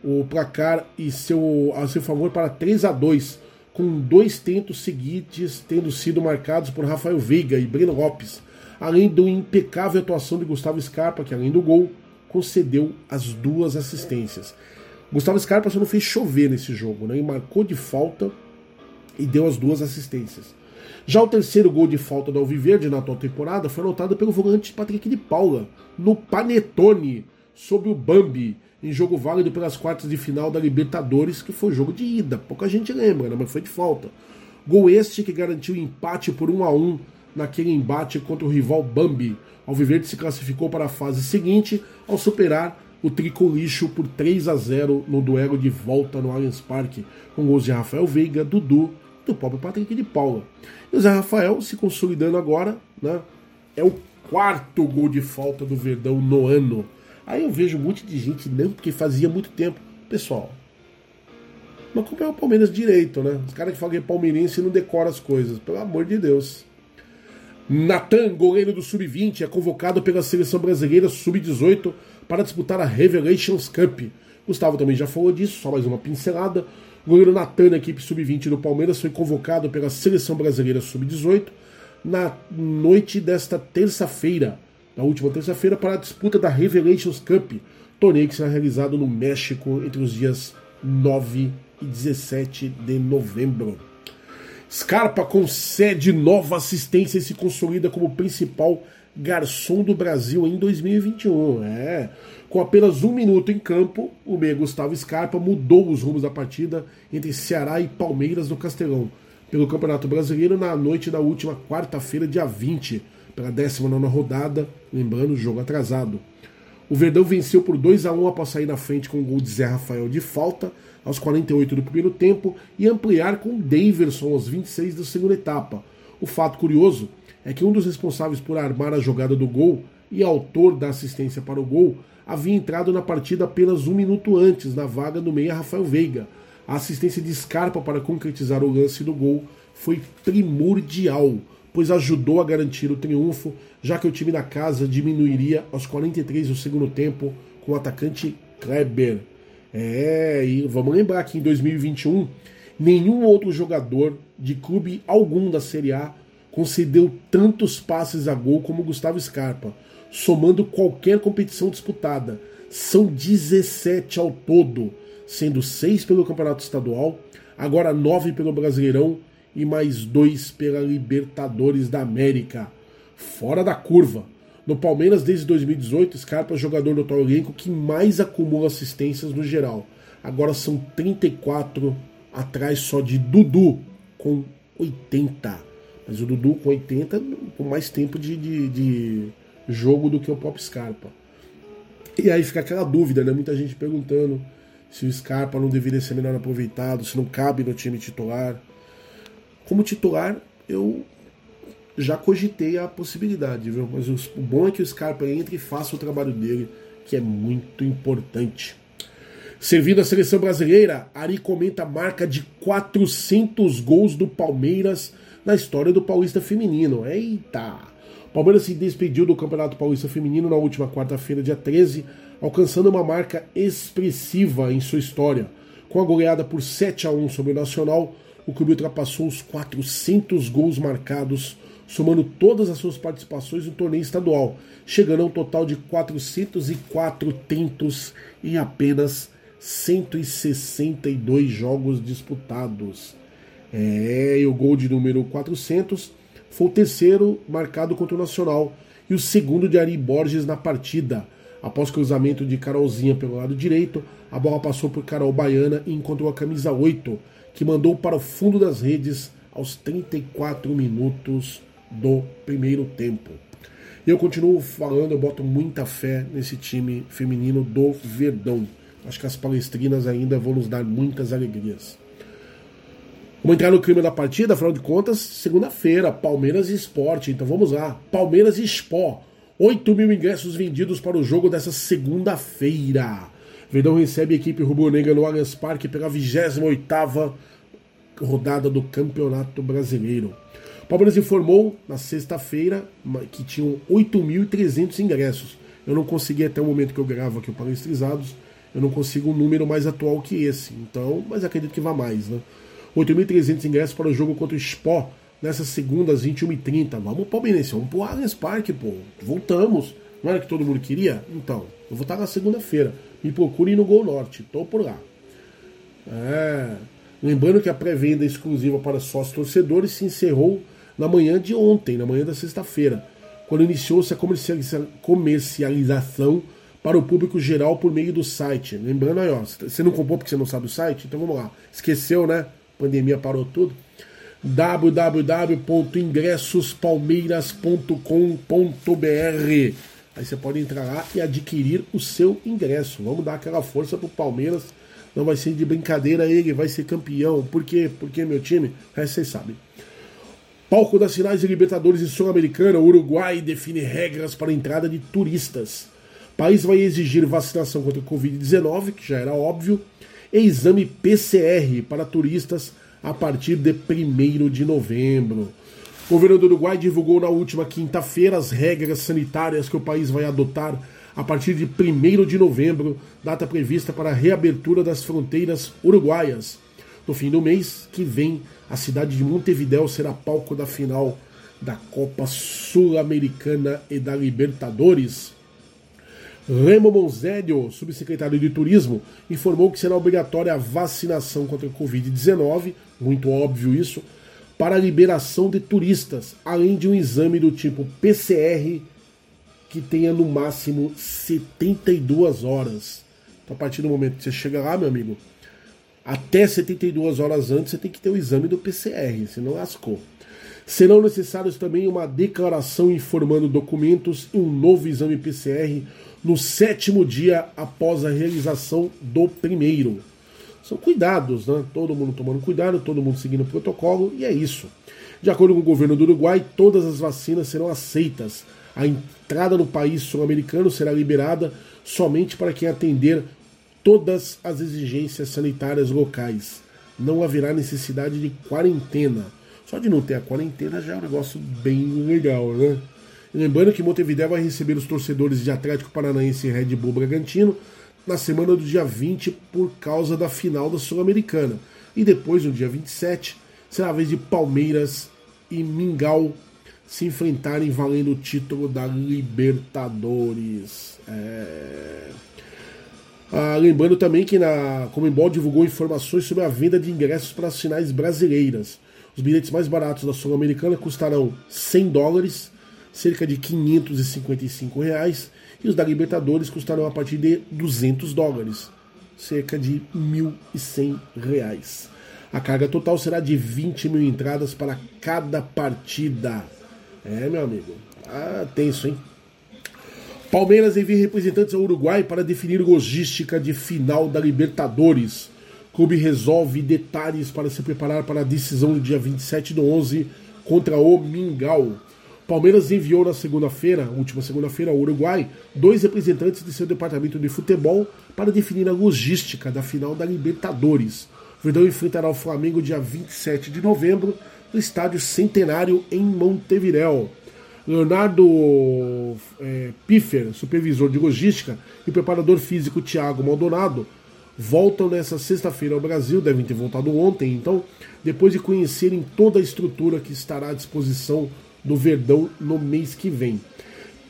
o placar e seu, a seu favor para 3 a 2 com dois tentos seguintes tendo sido marcados por Rafael Veiga e Breno Lopes, além da impecável atuação de Gustavo Scarpa, que além do gol, concedeu as duas assistências. Gustavo Scarpa só não fez chover nesse jogo, né? E marcou de falta e deu as duas assistências. Já o terceiro gol de falta da Alviverde na atual temporada foi anotado pelo volante Patrick de Paula, no Panetone, sobre o Bambi, em jogo válido pelas quartas de final da Libertadores, que foi jogo de ida. Pouca gente lembra, né? mas foi de falta. Gol este que garantiu empate por 1 a 1 naquele embate contra o rival Bambi. Alviverde se classificou para a fase seguinte ao superar o Tricolixo por 3 a 0 no duelo de volta no Allianz Parque, com gols de Rafael Veiga, Dudu e do próprio Patrick de Paula. E o Zé Rafael se consolidando agora, né? É o quarto gol de falta do Verdão no ano. Aí eu vejo um monte de gente, não, porque fazia muito tempo. Pessoal, não acompanha o Palmeiras direito, né? Os caras que falam que é palmeirense não decora as coisas, pelo amor de Deus. Natan, goleiro do Sub-20, é convocado pela seleção brasileira Sub-18 para disputar a Revelations Cup. Gustavo também já falou disso, só mais uma pincelada. O goleiro Natan, equipe sub-20 do Palmeiras, foi convocado pela seleção brasileira sub-18 na noite desta terça-feira, na última terça-feira, para a disputa da Revelations Cup, torneio que será realizado no México entre os dias 9 e 17 de novembro. Scarpa concede nova assistência e se consolida como principal garçom do Brasil em 2021. É. Com apenas um minuto em campo, o meia Gustavo Scarpa mudou os rumos da partida entre Ceará e Palmeiras no Castelão, pelo Campeonato Brasileiro na noite da última quarta-feira, dia 20, pela 19 rodada, lembrando o jogo atrasado. O Verdão venceu por 2 a 1 após sair na frente com o gol de Zé Rafael de falta aos 48 do primeiro tempo e ampliar com Daverson aos 26 da segunda etapa. O fato curioso é que um dos responsáveis por armar a jogada do gol e autor da assistência para o gol havia entrado na partida apenas um minuto antes, na vaga do meia Rafael Veiga. A assistência de Scarpa para concretizar o lance do gol foi primordial, pois ajudou a garantir o triunfo, já que o time da casa diminuiria aos 43 do segundo tempo com o atacante Kleber. É, e vamos lembrar que em 2021 nenhum outro jogador de clube algum da Série A concedeu tantos passes a gol como Gustavo Scarpa, somando qualquer competição disputada. São 17 ao todo, sendo 6 pelo Campeonato Estadual, agora 9 pelo Brasileirão e mais 2 pela Libertadores da América. Fora da curva. No Palmeiras, desde 2018, Scarpa é o jogador do atual elenco que mais acumula assistências no geral. Agora são 34 atrás só de Dudu, com 80. Mas o Dudu com 80 com mais tempo de, de, de jogo do que o Pop Scarpa. E aí fica aquela dúvida, né? Muita gente perguntando se o Scarpa não deveria ser melhor aproveitado, se não cabe no time titular. Como titular, eu já cogitei a possibilidade, viu? Mas o bom é que o Scarpa entre e faça o trabalho dele, que é muito importante. Servindo a seleção brasileira, Ari comenta a marca de 400 gols do Palmeiras na história do Paulista Feminino. Eita! O Palmeiras se despediu do Campeonato Paulista Feminino na última quarta-feira, dia 13, alcançando uma marca expressiva em sua história. Com a goleada por 7 a 1 sobre o Nacional, o clube ultrapassou os 400 gols marcados, somando todas as suas participações no torneio estadual, chegando a um total de 404 tentos em apenas 162 jogos disputados. É, e o gol de número 400 foi o terceiro marcado contra o Nacional e o segundo de Ari Borges na partida. Após cruzamento de Carolzinha pelo lado direito, a bola passou por Carol Baiana e encontrou a camisa 8, que mandou para o fundo das redes aos 34 minutos do primeiro tempo. Eu continuo falando, eu boto muita fé nesse time feminino do Verdão. Acho que as palestrinas ainda vão nos dar muitas alegrias. Vamos entrar no clima da partida, afinal de contas, segunda-feira, Palmeiras e Esporte. Então vamos lá. Palmeiras e Sport. 8 mil ingressos vendidos para o jogo dessa segunda-feira. Verdão recebe a equipe rubro-negra no Allianz Parque pela 28ª rodada do Campeonato Brasileiro. Palmeiras informou na sexta-feira que tinham 8.300 ingressos. Eu não consegui até o momento que eu gravo aqui o Palestrizados, eu não consigo um número mais atual que esse. Então, mas acredito que vá mais, né? 8.300 ingressos para o jogo contra o Sport nessa segunda às 21h30. Vamos Palmeirense, vamos pro Allianz Parque, pô. Voltamos. Não era que todo mundo queria? Então, eu vou estar na segunda-feira. Me procurem no Gol Norte, tô por lá. É. Lembrando que a pré-venda exclusiva para sócios torcedores se encerrou na manhã de ontem, na manhã da sexta-feira, quando iniciou-se a comercialização para o público geral por meio do site. Lembrando aí, ó, você não comprou porque você não sabe o site? Então vamos lá. Esqueceu, né? Pandemia parou tudo. www.ingressospalmeiras.com.br Aí você pode entrar lá e adquirir o seu ingresso. Vamos dar aquela força pro Palmeiras. Não vai ser de brincadeira, ele vai ser campeão. Por quê? Porque meu time, é, vocês sabem. Palco das finais de Libertadores e Sul-Americana, Uruguai define regras para a entrada de turistas. O país vai exigir vacinação contra o Covid-19, que já era óbvio, exame PCR para turistas a partir de 1 de novembro. O governo do Uruguai divulgou na última quinta-feira as regras sanitárias que o país vai adotar a partir de 1 de novembro, data prevista para a reabertura das fronteiras uruguaias. No fim do mês que vem, a cidade de Montevideo será palco da final da Copa Sul-Americana e da Libertadores. Remo Monzélio, subsecretário de Turismo, informou que será obrigatória a vacinação contra a Covid-19, muito óbvio isso, para a liberação de turistas, além de um exame do tipo PCR que tenha no máximo 72 horas. Então, a partir do momento que você chega lá, meu amigo, até 72 horas antes você tem que ter o exame do PCR, senão lascou. Serão necessários também uma declaração informando documentos e um novo exame PCR no sétimo dia após a realização do primeiro. São cuidados, né? Todo mundo tomando cuidado, todo mundo seguindo o protocolo, e é isso. De acordo com o governo do Uruguai, todas as vacinas serão aceitas. A entrada no país sul-americano será liberada somente para quem atender todas as exigências sanitárias locais. Não haverá necessidade de quarentena. Só de não ter a quarentena já é um negócio bem legal, né? Lembrando que Montevideo vai receber os torcedores de Atlético Paranaense e Red Bull Bragantino na semana do dia 20 por causa da final da Sul-Americana. E depois, no dia 27, será a vez de Palmeiras e Mingau se enfrentarem valendo o título da Libertadores. É... Ah, lembrando também que na Comembol divulgou informações sobre a venda de ingressos para as finais brasileiras. Os bilhetes mais baratos da Sul-Americana custarão 100 dólares cerca de 555 reais, e os da Libertadores custarão a partir de 200 dólares, cerca de 1.100 reais. A carga total será de 20 mil entradas para cada partida. É, meu amigo. Ah, tenso, hein? Palmeiras envia representantes ao Uruguai para definir logística de final da Libertadores. Clube resolve detalhes para se preparar para a decisão do dia 27 do 11 contra o Mingau. Palmeiras enviou na segunda-feira, última segunda-feira, ao Uruguai, dois representantes de seu departamento de futebol para definir a logística da final da Libertadores. Verdão enfrentará o Flamengo dia 27 de novembro no estádio Centenário em Montevideo. Leonardo é, Piffer, supervisor de logística, e o preparador físico Thiago Maldonado voltam nessa sexta-feira ao Brasil, devem ter voltado ontem, então, depois de conhecerem toda a estrutura que estará à disposição do Verdão no mês que vem.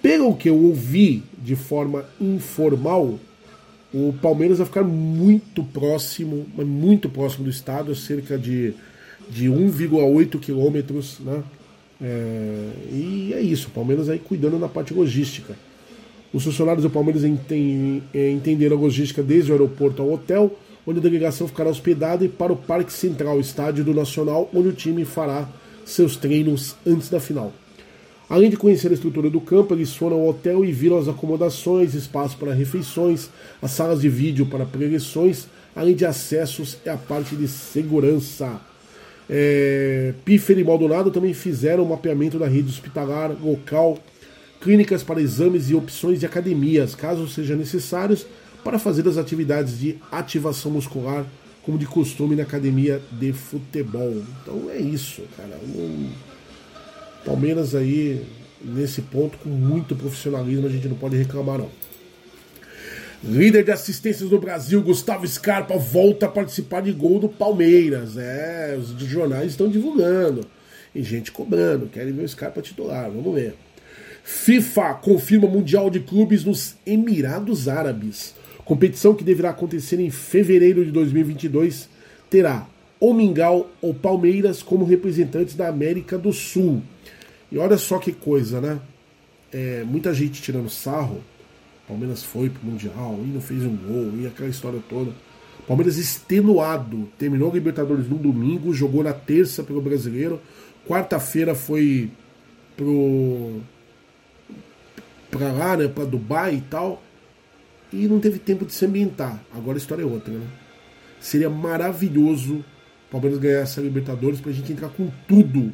Pelo que eu ouvi de forma informal, o Palmeiras vai ficar muito próximo, muito próximo do estado, cerca de, de 1,8 quilômetros, né? É, e é isso, o Palmeiras aí cuidando da parte logística. Os funcionários do Palmeiras é, entenderam a logística desde o aeroporto ao hotel, onde a delegação ficará hospedada, e para o Parque Central, estádio do Nacional, onde o time fará seus treinos antes da final. Além de conhecer a estrutura do campo, eles foram ao hotel e viram as acomodações, espaço para refeições, as salas de vídeo para preleções, além de acessos e a parte de segurança. É, Piffer e Maldonado também fizeram o um mapeamento da rede hospitalar local, clínicas para exames e opções de academias, caso sejam necessários, para fazer as atividades de ativação muscular, como de costume na academia de futebol. Então é isso, cara. Um Palmeiras aí, nesse ponto, com muito profissionalismo, a gente não pode reclamar não. Líder de assistências do Brasil, Gustavo Scarpa, volta a participar de gol do Palmeiras. É, os jornais estão divulgando. E gente cobrando, querem ver o Scarpa titular, vamos ver. FIFA confirma Mundial de Clubes nos Emirados Árabes. Competição que deverá acontecer em fevereiro de 2022 terá ou Mingau ou Palmeiras como representantes da América do Sul. E olha só que coisa, né? É, muita gente tirando sarro. Palmeiras foi pro Mundial e não fez um gol e aquela história toda. Palmeiras extenuado. Terminou a Libertadores no domingo, jogou na terça pelo brasileiro. Quarta-feira foi pro. pra lá, né? Pra Dubai e tal. E não teve tempo de se ambientar. Agora a história é outra, né? Seria maravilhoso o Palmeiras ganhar essa Libertadores pra gente entrar com tudo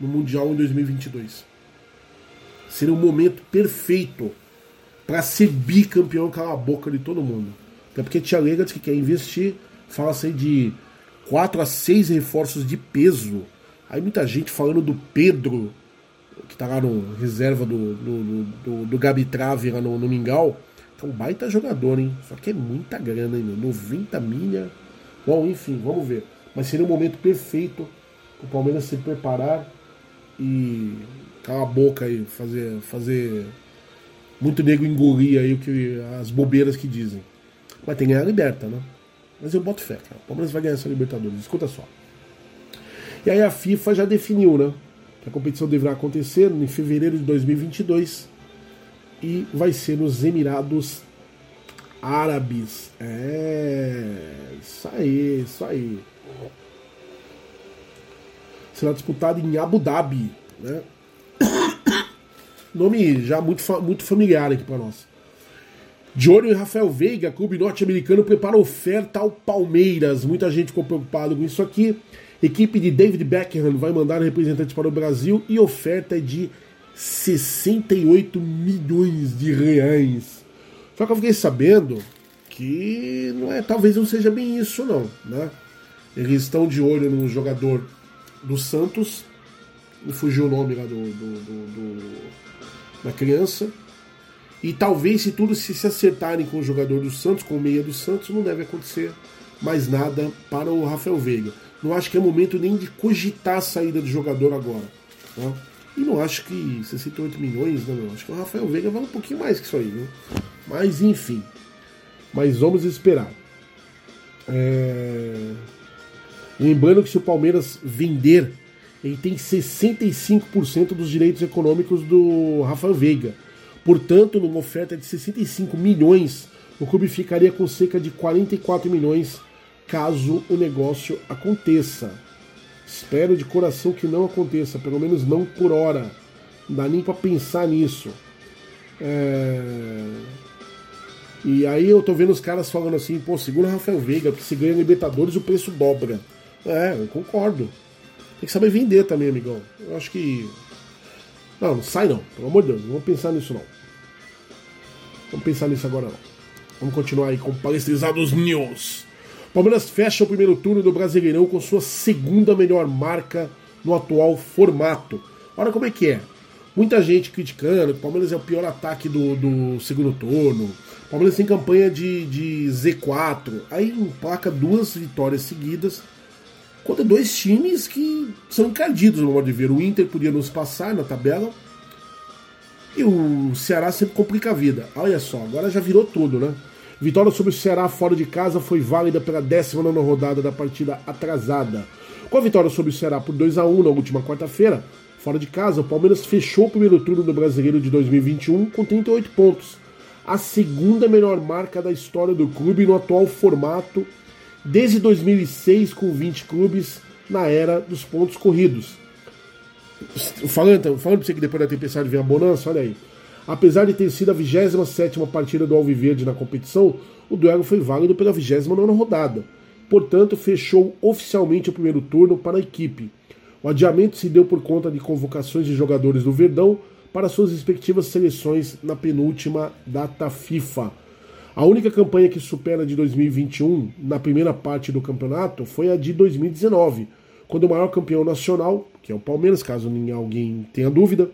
no Mundial em 2022. Seria um momento perfeito para ser bicampeão calar a boca de todo mundo. Até porque Tia Lega que quer investir, fala-se de 4 a 6 reforços de peso. Aí muita gente falando do Pedro, que tá lá no reserva do, do, do, do Gabi Trave lá no, no Mingau, é um baita jogador, hein? Só que é muita grana, hein? 90 milha. Bom, enfim, vamos ver. Mas seria um momento perfeito o Palmeiras se preparar e calar a boca aí, fazer, fazer muito nego engolir aí o que, as bobeiras que dizem. Mas tem que ganhar a liberta, né? Mas eu boto fé, cara. O Palmeiras vai ganhar essa Libertadores, escuta só. E aí a FIFA já definiu, né? Que a competição deverá acontecer em fevereiro de 2022 e vai ser nos Emirados Árabes. É, isso aí, isso aí. Será disputado em Abu Dhabi, né? [coughs] Nome já muito, muito familiar aqui para nós. Olho em Rafael Veiga, clube norte-americano prepara oferta ao Palmeiras. Muita gente ficou preocupado com isso aqui. Equipe de David Beckham vai mandar representantes para o Brasil e oferta é de 68 milhões de reais. Só que eu fiquei sabendo que não é, talvez não seja bem isso não, né? Eles estão de olho no jogador do Santos, fugiu o nome lá do, do, do, do da criança. E talvez se tudo se, se acertarem com o jogador do Santos, com o meia do Santos, não deve acontecer mais nada para o Rafael Veiga. Não acho que é momento nem de cogitar a saída do jogador agora. Né? E não acho que 68 milhões, não, não. Acho que o Rafael Veiga vale um pouquinho mais que isso aí, né? Mas enfim. Mas vamos esperar. É... Lembrando que se o Palmeiras vender, ele tem 65% dos direitos econômicos do Rafael Veiga. Portanto, numa oferta de 65 milhões, o clube ficaria com cerca de 44 milhões caso o negócio aconteça. Espero de coração que não aconteça, pelo menos não por hora. Não dá nem para pensar nisso. É... E aí eu tô vendo os caras falando assim, pô, segura Rafael Veiga, porque se ganha Libertadores o preço dobra. É, eu concordo. Tem que saber vender também, amigão. Eu acho que. Não, não sai não, pelo amor de Deus, não vamos pensar nisso não. Vamos pensar nisso agora não. Vamos continuar aí com Palestrizados News. Palmeiras fecha o primeiro turno do Brasileirão com sua segunda melhor marca no atual formato. Olha como é que é. Muita gente criticando o Palmeiras é o pior ataque do, do segundo turno. O Palmeiras tem campanha de, de Z4. Aí emplaca duas vitórias seguidas contra dois times que são encardidos, no modo de ver. O Inter podia nos passar na tabela. E o Ceará sempre complica a vida. Olha só, agora já virou tudo, né? Vitória sobre o Ceará fora de casa foi válida pela 19 rodada da partida atrasada. Com a vitória sobre o Ceará por 2 a 1 na última quarta-feira, fora de casa, o Palmeiras fechou o primeiro turno do Brasileiro de 2021 com 38 pontos, a segunda melhor marca da história do clube no atual formato desde 2006 com 20 clubes na era dos pontos corridos. Falando, falando pra você que depois da tempestade vem a bonança, olha aí. Apesar de ter sido a 27 partida do Alviverde na competição, o duelo foi válido pela 29 rodada. Portanto, fechou oficialmente o primeiro turno para a equipe. O adiamento se deu por conta de convocações de jogadores do Verdão para suas respectivas seleções na penúltima data FIFA. A única campanha que supera de 2021 na primeira parte do campeonato foi a de 2019, quando o maior campeão nacional, que é o Palmeiras, caso alguém tenha dúvida,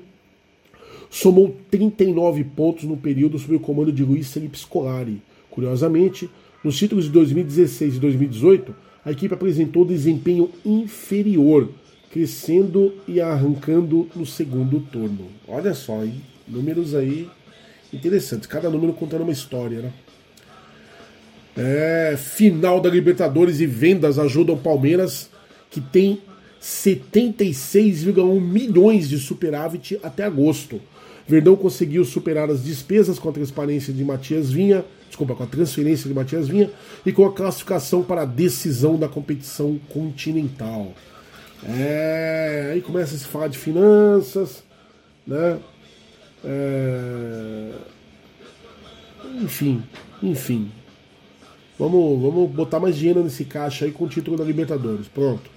somou 39 pontos no período sob o comando de Luiz Felipe Scolari. Curiosamente, nos títulos de 2016 e 2018, a equipe apresentou desempenho inferior, crescendo e arrancando no segundo turno. Olha só, hein? números aí interessantes, cada número contando uma história, né? É, final da Libertadores e vendas ajudam Palmeiras, que tem 76,1 milhões de superávit até agosto. Verdão conseguiu superar as despesas com a transparência de Matias Vinha, desculpa, com a transferência de Matias Vinha e com a classificação para a decisão da competição continental. É, aí começa a se falar de finanças, né? É, enfim, enfim. Vamos, vamos botar mais dinheiro nesse caixa aí com o título da Libertadores. Pronto.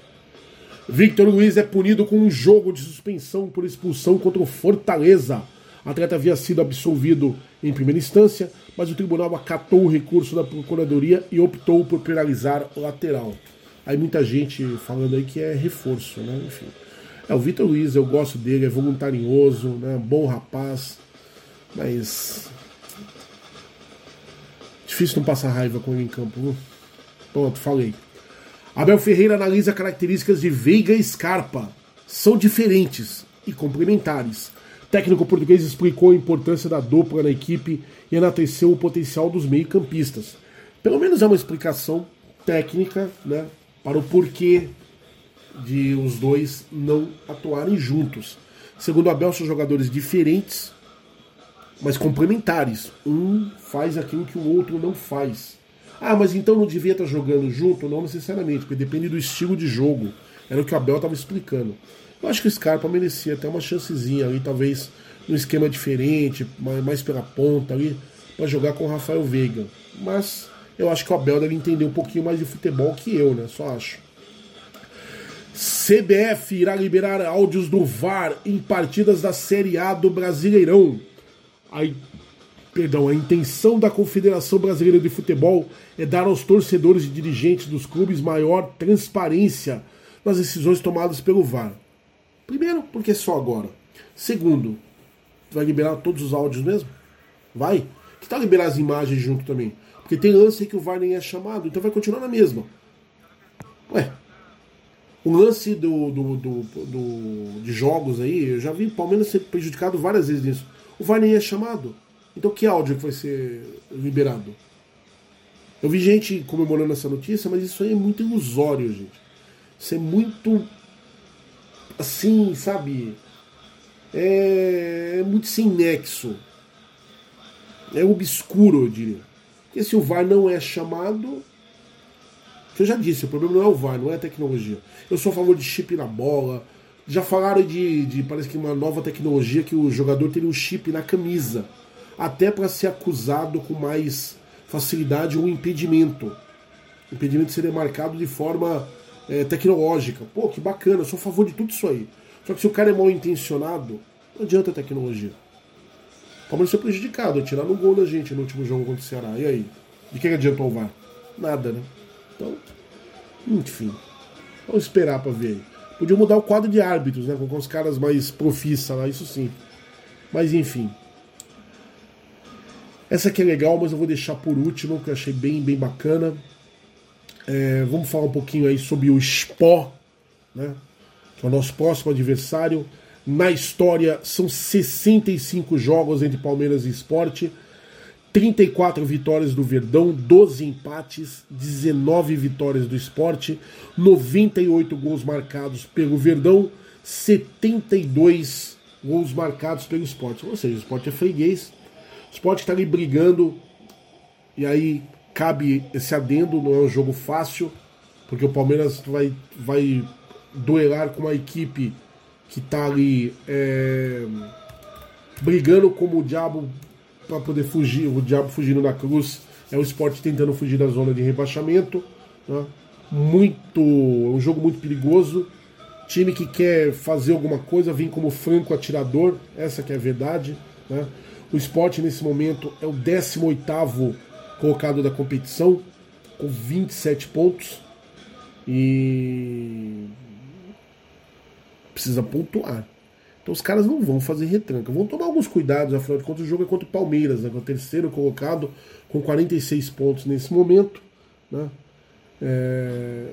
Victor Luiz é punido com um jogo de suspensão por expulsão contra o Fortaleza. Atleta havia sido absolvido em primeira instância, mas o tribunal acatou o recurso da procuradoria e optou por penalizar o lateral. Aí muita gente falando aí que é reforço, né? Enfim. É, o Vitor Luiz, eu gosto dele, é voluntarioso, né? Bom rapaz, mas. Difícil não passar raiva com ele em campo, viu? Pronto, falei. Abel Ferreira analisa características de Veiga e Scarpa. São diferentes e complementares. Técnico português explicou a importância da dupla na equipe e enalteceu o potencial dos meio-campistas. Pelo menos é uma explicação técnica né, para o porquê de os dois não atuarem juntos. Segundo Abel, são jogadores diferentes, mas complementares. Um faz aquilo que o outro não faz. Ah, mas então não devia estar jogando junto? Não necessariamente, porque depende do estilo de jogo. Era o que o Abel estava explicando. Eu acho que o Scarpa merecia até uma chancezinha ali, talvez num esquema diferente, mais pela ponta ali, para jogar com o Rafael Veiga. Mas eu acho que o Abel deve entender um pouquinho mais de futebol que eu, né? Só acho. CBF irá liberar áudios do VAR em partidas da Série A do Brasileirão. Aí perdão, a intenção da Confederação Brasileira de Futebol é dar aos torcedores e dirigentes dos clubes maior transparência nas decisões tomadas pelo VAR. Primeiro, porque só agora. Segundo, vai liberar todos os áudios mesmo? Vai? Que tal liberar as imagens junto também? Porque tem lance que o VAR nem é chamado, então vai continuar na mesma. Ué, o lance do, do, do, do, de jogos aí, eu já vi o Palmeiras ser prejudicado várias vezes nisso. O VAR nem é chamado. Então que áudio vai ser liberado? Eu vi gente comemorando essa notícia, mas isso aí é muito ilusório, gente. Isso é muito. Assim, sabe? É, é muito sem nexo. É obscuro, eu diria. Porque se o VAR não é chamado. Eu já disse, o problema não é o VAR, não é a tecnologia. Eu sou a favor de chip na bola. Já falaram de, de parece que uma nova tecnologia que o jogador teria um chip na camisa até para ser acusado com mais facilidade um impedimento. O impedimento seria marcado de forma é, tecnológica. Pô, que bacana, eu sou a favor de tudo isso aí. Só que se o cara é mal intencionado, não adianta a tecnologia. O Palmeiras foi prejudicado, tirar no gol da gente no último jogo contra o Ceará. E aí? De que adiantou o VAR? Nada, né? Então, enfim. Vamos esperar para ver aí. Podia mudar o quadro de árbitros, né? Com os caras mais profissa lá, isso sim. Mas enfim. Essa aqui é legal, mas eu vou deixar por último, que eu achei bem, bem bacana. É, vamos falar um pouquinho aí sobre o Spó, né? Que é o nosso próximo adversário. Na história, são 65 jogos entre Palmeiras e Esporte. 34 vitórias do Verdão, 12 empates, 19 vitórias do esporte, 98 gols marcados pelo Verdão, 72 gols marcados pelo esporte. Ou seja, o esporte é freguês, o Sport está ali brigando, e aí cabe esse adendo, não é um jogo fácil, porque o Palmeiras vai, vai duelar com uma equipe que está ali é, brigando como o diabo para poder fugir, o diabo fugindo da cruz, é o esporte tentando fugir da zona de rebaixamento. Né? Muito. um jogo muito perigoso. Time que quer fazer alguma coisa vem como franco atirador, essa que é a verdade. Né? O esporte nesse momento é o 18 colocado da competição, com 27 pontos. E precisa pontuar. Então os caras não vão fazer retranca. Vão tomar alguns cuidados, afinal de contas o jogo é contra o Palmeiras, né, é o terceiro colocado com 46 pontos nesse momento. Né? É...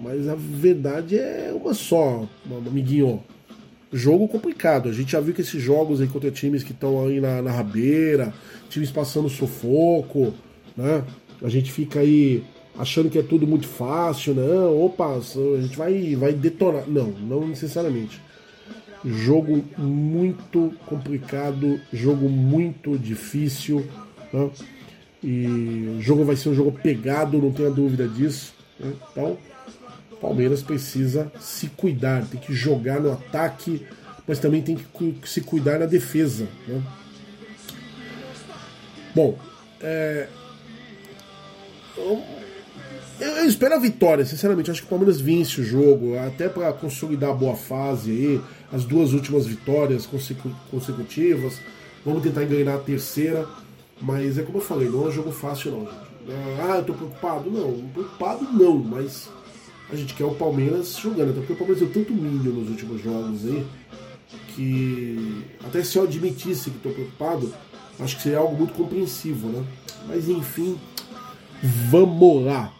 Mas a verdade é uma só, amiguinho jogo complicado. A gente já viu que esses jogos aí contra times que estão aí na, na rabeira, times passando sufoco, né? A gente fica aí achando que é tudo muito fácil, não, opa, a gente vai, vai detonar. Não, não necessariamente. Jogo muito complicado, jogo muito difícil, né? E o jogo vai ser um jogo pegado, não tenha dúvida disso. Né? Então, Palmeiras precisa se cuidar, tem que jogar no ataque, mas também tem que se cuidar na defesa. Né? Bom, é... eu, espero a vitória, sinceramente. Acho que o Palmeiras vence o jogo, até para consolidar a boa fase aí, as duas últimas vitórias consecu consecutivas. Vamos tentar enganar a terceira, mas é como eu falei, não é um jogo fácil não. Ah, eu tô preocupado? Não, preocupado não, mas a gente quer o Palmeiras jogando. Até porque o Palmeiras deu tanto milho nos últimos jogos aí que até se eu admitisse que estou preocupado, acho que seria algo muito compreensivo, né? Mas enfim, vamos lá.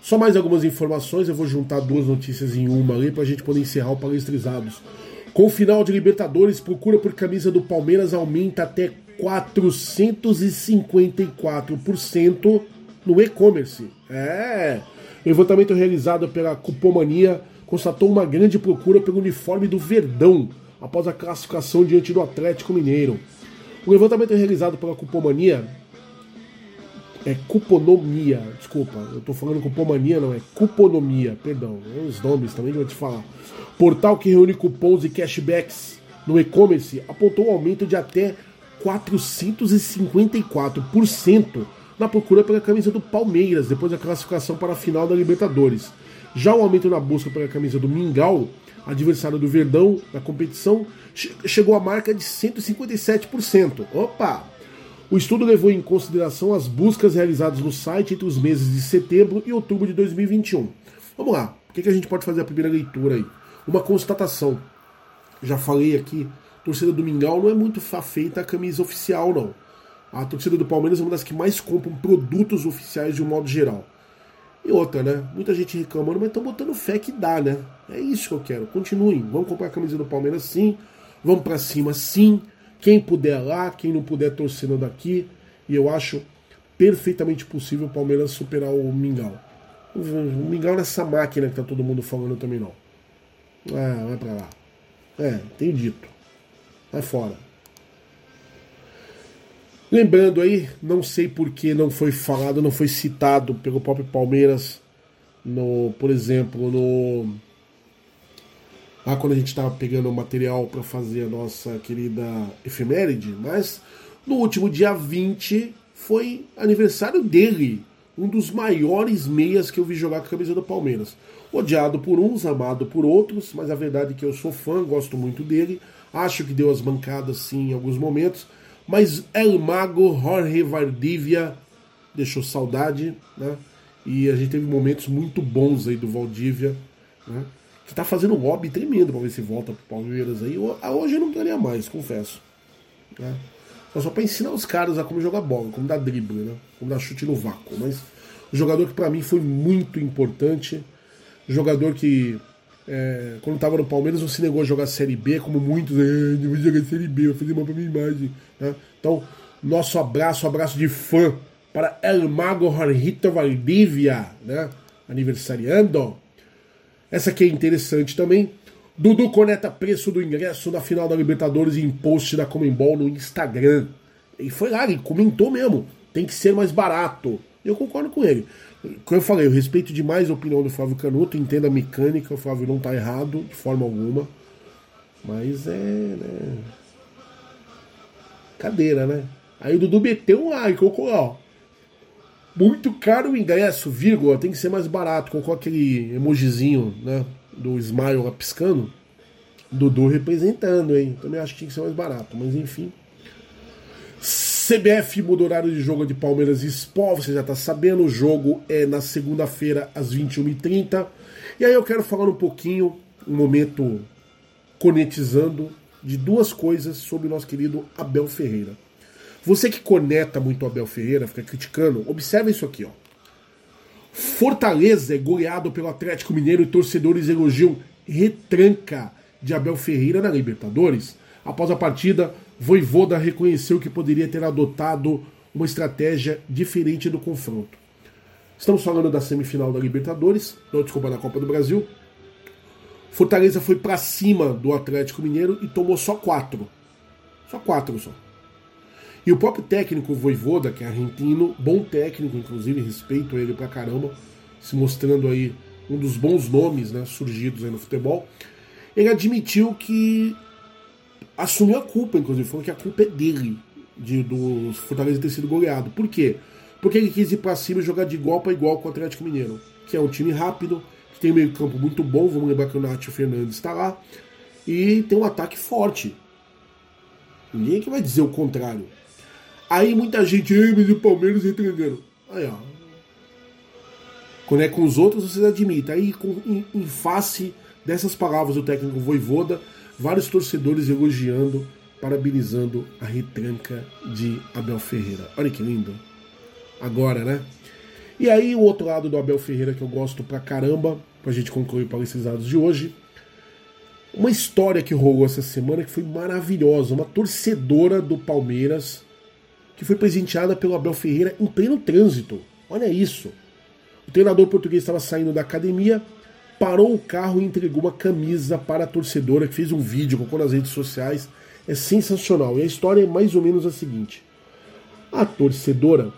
Só mais algumas informações, eu vou juntar duas notícias em uma ali para a gente poder encerrar o Palestrizados. Com o final de Libertadores, procura por camisa do Palmeiras aumenta até 454% no e-commerce. É. O levantamento realizado pela Cupomania constatou uma grande procura pelo uniforme do Verdão após a classificação diante do Atlético Mineiro. O levantamento realizado pela Cupomania é cuponomia, desculpa, eu tô falando cupomania, não, é cuponomia, perdão, é os nomes também vou te falar. Portal que reúne cupons e cashbacks no e-commerce apontou um aumento de até 454% na procura pela camisa do Palmeiras, depois da classificação para a final da Libertadores. Já o aumento na busca pela camisa do Mingau, adversário do Verdão na competição, chegou à marca de 157%. Opa! O estudo levou em consideração as buscas realizadas no site entre os meses de setembro e outubro de 2021. Vamos lá, o que, a gente pode fazer a primeira leitura aí? Uma constatação. Já falei aqui, torcida do Mingau não é muito feita a camisa oficial, não. A torcida do Palmeiras é uma das que mais compram produtos oficiais de um modo geral. E outra, né? Muita gente reclamando, mas estão botando fé que dá, né? É isso que eu quero. Continuem. Vamos comprar a camisa do Palmeiras sim. Vamos para cima sim. Quem puder lá, quem não puder torcendo daqui. E eu acho perfeitamente possível o Palmeiras superar o Mingau. O Mingau nessa máquina que tá todo mundo falando também não. Ah, vai pra lá. É, tenho dito. Vai fora. Lembrando aí, não sei por que não foi falado, não foi citado pelo próprio Palmeiras, no, por exemplo, no quando a gente estava pegando o material para fazer a nossa querida efeméride, mas no último dia 20 foi aniversário dele, um dos maiores meias que eu vi jogar com a camisa do Palmeiras. Odiado por uns, amado por outros, mas a verdade é que eu sou fã, gosto muito dele, acho que deu as bancadas sim em alguns momentos, mas El Mago Jorge Valdivia deixou saudade, né? E a gente teve momentos muito bons aí do Valdívia, né? que tá fazendo um hobby tremendo para ver se volta pro Palmeiras aí. Hoje eu não queria mais, confesso. Né? Só, só para ensinar os caras a como jogar bola, como dar drible, né? como dar chute no vácuo. Mas o jogador que para mim foi muito importante, jogador que é, quando tava no Palmeiras não se negou a jogar Série B, como muitos, é, não vou jogar Série B, vou fazer mal pra minha imagem. Né? Então, nosso abraço, abraço de fã para El Mago Jorgito Valdivia, né? aniversariando. Essa aqui é interessante também. Dudu conecta preço do ingresso na final da Libertadores em post da Comembol no Instagram. E foi lá, ele comentou mesmo. Tem que ser mais barato. Eu concordo com ele. Como eu falei, eu respeito demais a opinião do Flávio Canuto, entendo a mecânica, o Flávio não está errado de forma alguma. Mas é. Né? Cadeira, né? Aí o Dudu meteu um like, colocou, ó. Muito caro o ingresso, vírgula, tem que ser mais barato. Colocou aquele emojizinho, né? Do Smile lá piscando. Dudu representando, hein? Também acho que tinha que ser mais barato, mas enfim. CBF muda horário de jogo de Palmeiras e Sport, você já está sabendo, o jogo é na segunda-feira às 21h30. E aí eu quero falar um pouquinho, um momento conetizando, de duas coisas sobre o nosso querido Abel Ferreira. Você que conecta muito o Abel Ferreira, fica criticando, observa isso aqui, ó. Fortaleza é goleado pelo Atlético Mineiro e torcedores elogiam retranca de Abel Ferreira na Libertadores. Após a partida, Voivoda reconheceu que poderia ter adotado uma estratégia diferente do confronto. Estamos falando da semifinal da Libertadores, não desculpa, da Copa do Brasil. Fortaleza foi para cima do Atlético Mineiro e tomou só quatro. Só quatro só. E o próprio técnico Voivoda, que é argentino, bom técnico, inclusive, respeito ele pra caramba, se mostrando aí um dos bons nomes né, surgidos no futebol, ele admitiu que assumiu a culpa, inclusive, falou que a culpa é dele, de, do Fortaleza ter sido goleado. Por quê? Porque ele quis ir pra cima e jogar de igual para igual com o Atlético Mineiro, que é um time rápido, que tem um meio campo muito bom, vamos lembrar que o Nacho Fernandes está lá, e tem um ataque forte. Ninguém é que vai dizer o contrário. Aí muita gente, Ei, mas o Palmeiras entregando. Aí, ó. Quando é com os outros, vocês admitem. Aí, com, em, em face dessas palavras do técnico Voivoda, vários torcedores elogiando, parabenizando a retranca de Abel Ferreira. Olha que lindo. Agora, né? E aí, o outro lado do Abel Ferreira que eu gosto pra caramba, pra gente concluir dados de hoje. Uma história que rolou essa semana que foi maravilhosa. Uma torcedora do Palmeiras que foi presenteada pelo Abel Ferreira em pleno trânsito. Olha isso. O treinador português estava saindo da academia, parou o carro e entregou uma camisa para a torcedora, que fez um vídeo, colocou nas redes sociais. É sensacional. E a história é mais ou menos a seguinte: a torcedora,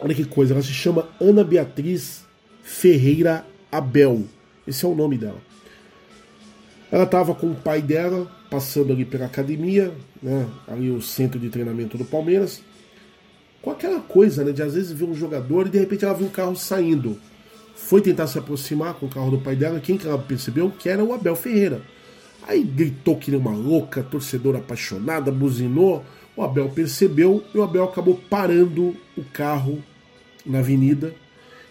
olha que coisa, ela se chama Ana Beatriz Ferreira Abel. Esse é o nome dela. Ela estava com o pai dela, passando ali pela academia, né, ali o centro de treinamento do Palmeiras, com aquela coisa, né, de às vezes ver um jogador e de repente ela viu um carro saindo. Foi tentar se aproximar com o carro do pai dela, quem que ela percebeu? Que era o Abel Ferreira. Aí gritou que nem uma louca, torcedora apaixonada, buzinou. O Abel percebeu e o Abel acabou parando o carro na avenida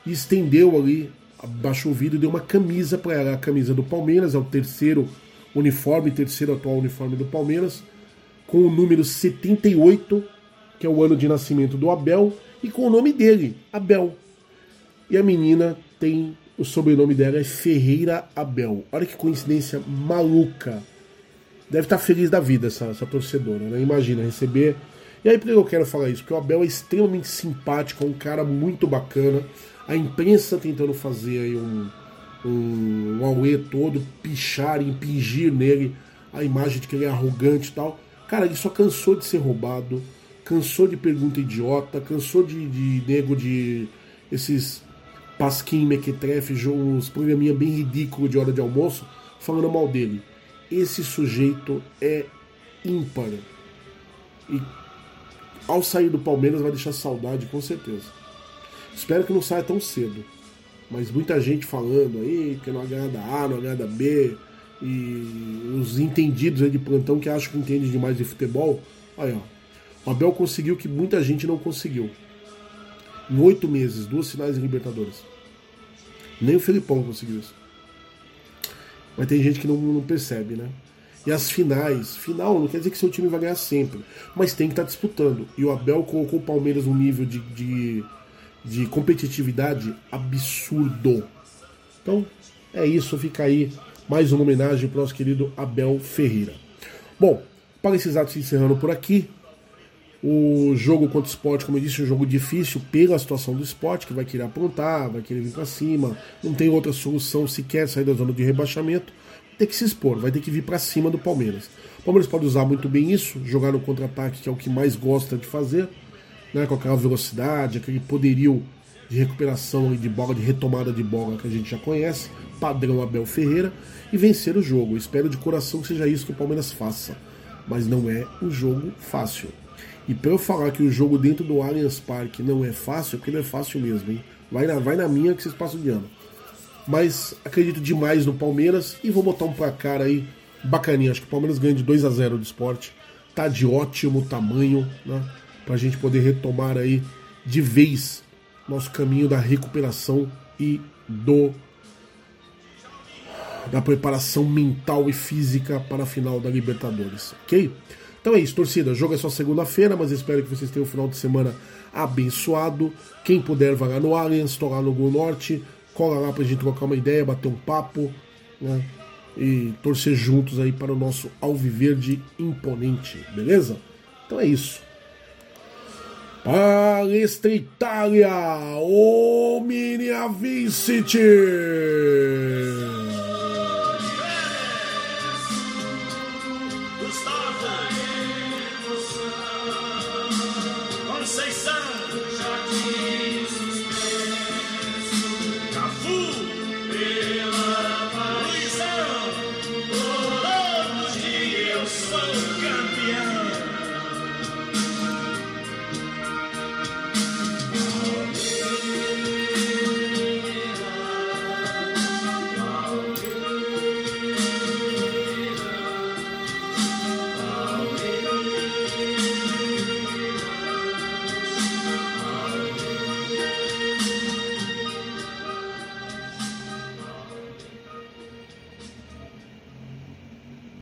e estendeu ali abaixou o vidro e deu uma camisa para ela, a camisa do Palmeiras, é o terceiro uniforme, terceiro atual uniforme do Palmeiras, com o número 78, que é o ano de nascimento do Abel, e com o nome dele, Abel. E a menina tem o sobrenome dela é Ferreira Abel. Olha que coincidência maluca. Deve estar feliz da vida essa, essa torcedora, né? Imagina receber. E aí por que eu quero falar isso? Porque o Abel é extremamente simpático, é um cara muito bacana a imprensa tentando fazer aí um, um, um auê todo, pichar, impingir nele a imagem de que ele é arrogante e tal. Cara, ele só cansou de ser roubado, cansou de pergunta idiota, cansou de, de nego de esses pasquim, mequetrefe, uns programinha bem ridículo de hora de almoço, falando mal dele. Esse sujeito é ímpar. E ao sair do Palmeiras vai deixar saudade, com certeza. Espero que não saia tão cedo. Mas muita gente falando aí que não agrada A, não agrada B. E os entendidos aí de plantão que acham que entendem demais de futebol. Aí, ó. O Abel conseguiu que muita gente não conseguiu. Em oito meses, duas finais de Libertadores. Nem o Felipão conseguiu isso. Mas tem gente que não, não, percebe, né? E as finais, final não quer dizer que seu time vai ganhar sempre, mas tem que estar tá disputando. E o Abel colocou o Palmeiras num nível de, de de competitividade absurdo. Então, é isso, fica aí mais uma homenagem para o nosso querido Abel Ferreira. Bom, para esses atos encerrando por aqui, o jogo contra o esporte, como eu disse, é um jogo difícil pela situação do esporte, que vai querer aprontar, vai querer vir para cima, não tem outra solução sequer sair da zona de rebaixamento, tem que se expor, vai ter que vir para cima do Palmeiras. O Palmeiras pode usar muito bem isso, jogar no contra-ataque, que é o que mais gosta de fazer, né, com aquela velocidade, aquele poderio de recuperação e de bola, de retomada de bola que a gente já conhece, padrão Abel Ferreira, e vencer o jogo. espero de coração que seja isso que o Palmeiras faça. Mas não é um jogo fácil. E para eu falar que o jogo dentro do Allianz Parque não é fácil, é porque não é fácil mesmo, hein? Vai na, vai na minha que vocês passam de ano. Mas acredito demais no Palmeiras e vou botar um placar aí bacaninha. Acho que o Palmeiras ganha de 2 a 0 do esporte. Tá de ótimo tamanho, né? para a gente poder retomar aí de vez nosso caminho da recuperação e do da preparação mental e física para a final da Libertadores, ok? Então é isso, torcida. O jogo é só segunda-feira, mas espero que vocês tenham um final de semana abençoado. Quem puder, vai lá no Allianz, estou lá no Gol Norte, cola lá para a gente trocar uma ideia, bater um papo, né? E torcer juntos aí para o nosso Alviverde imponente, beleza? Então é isso. Palestra Itália, Omnia Vincit!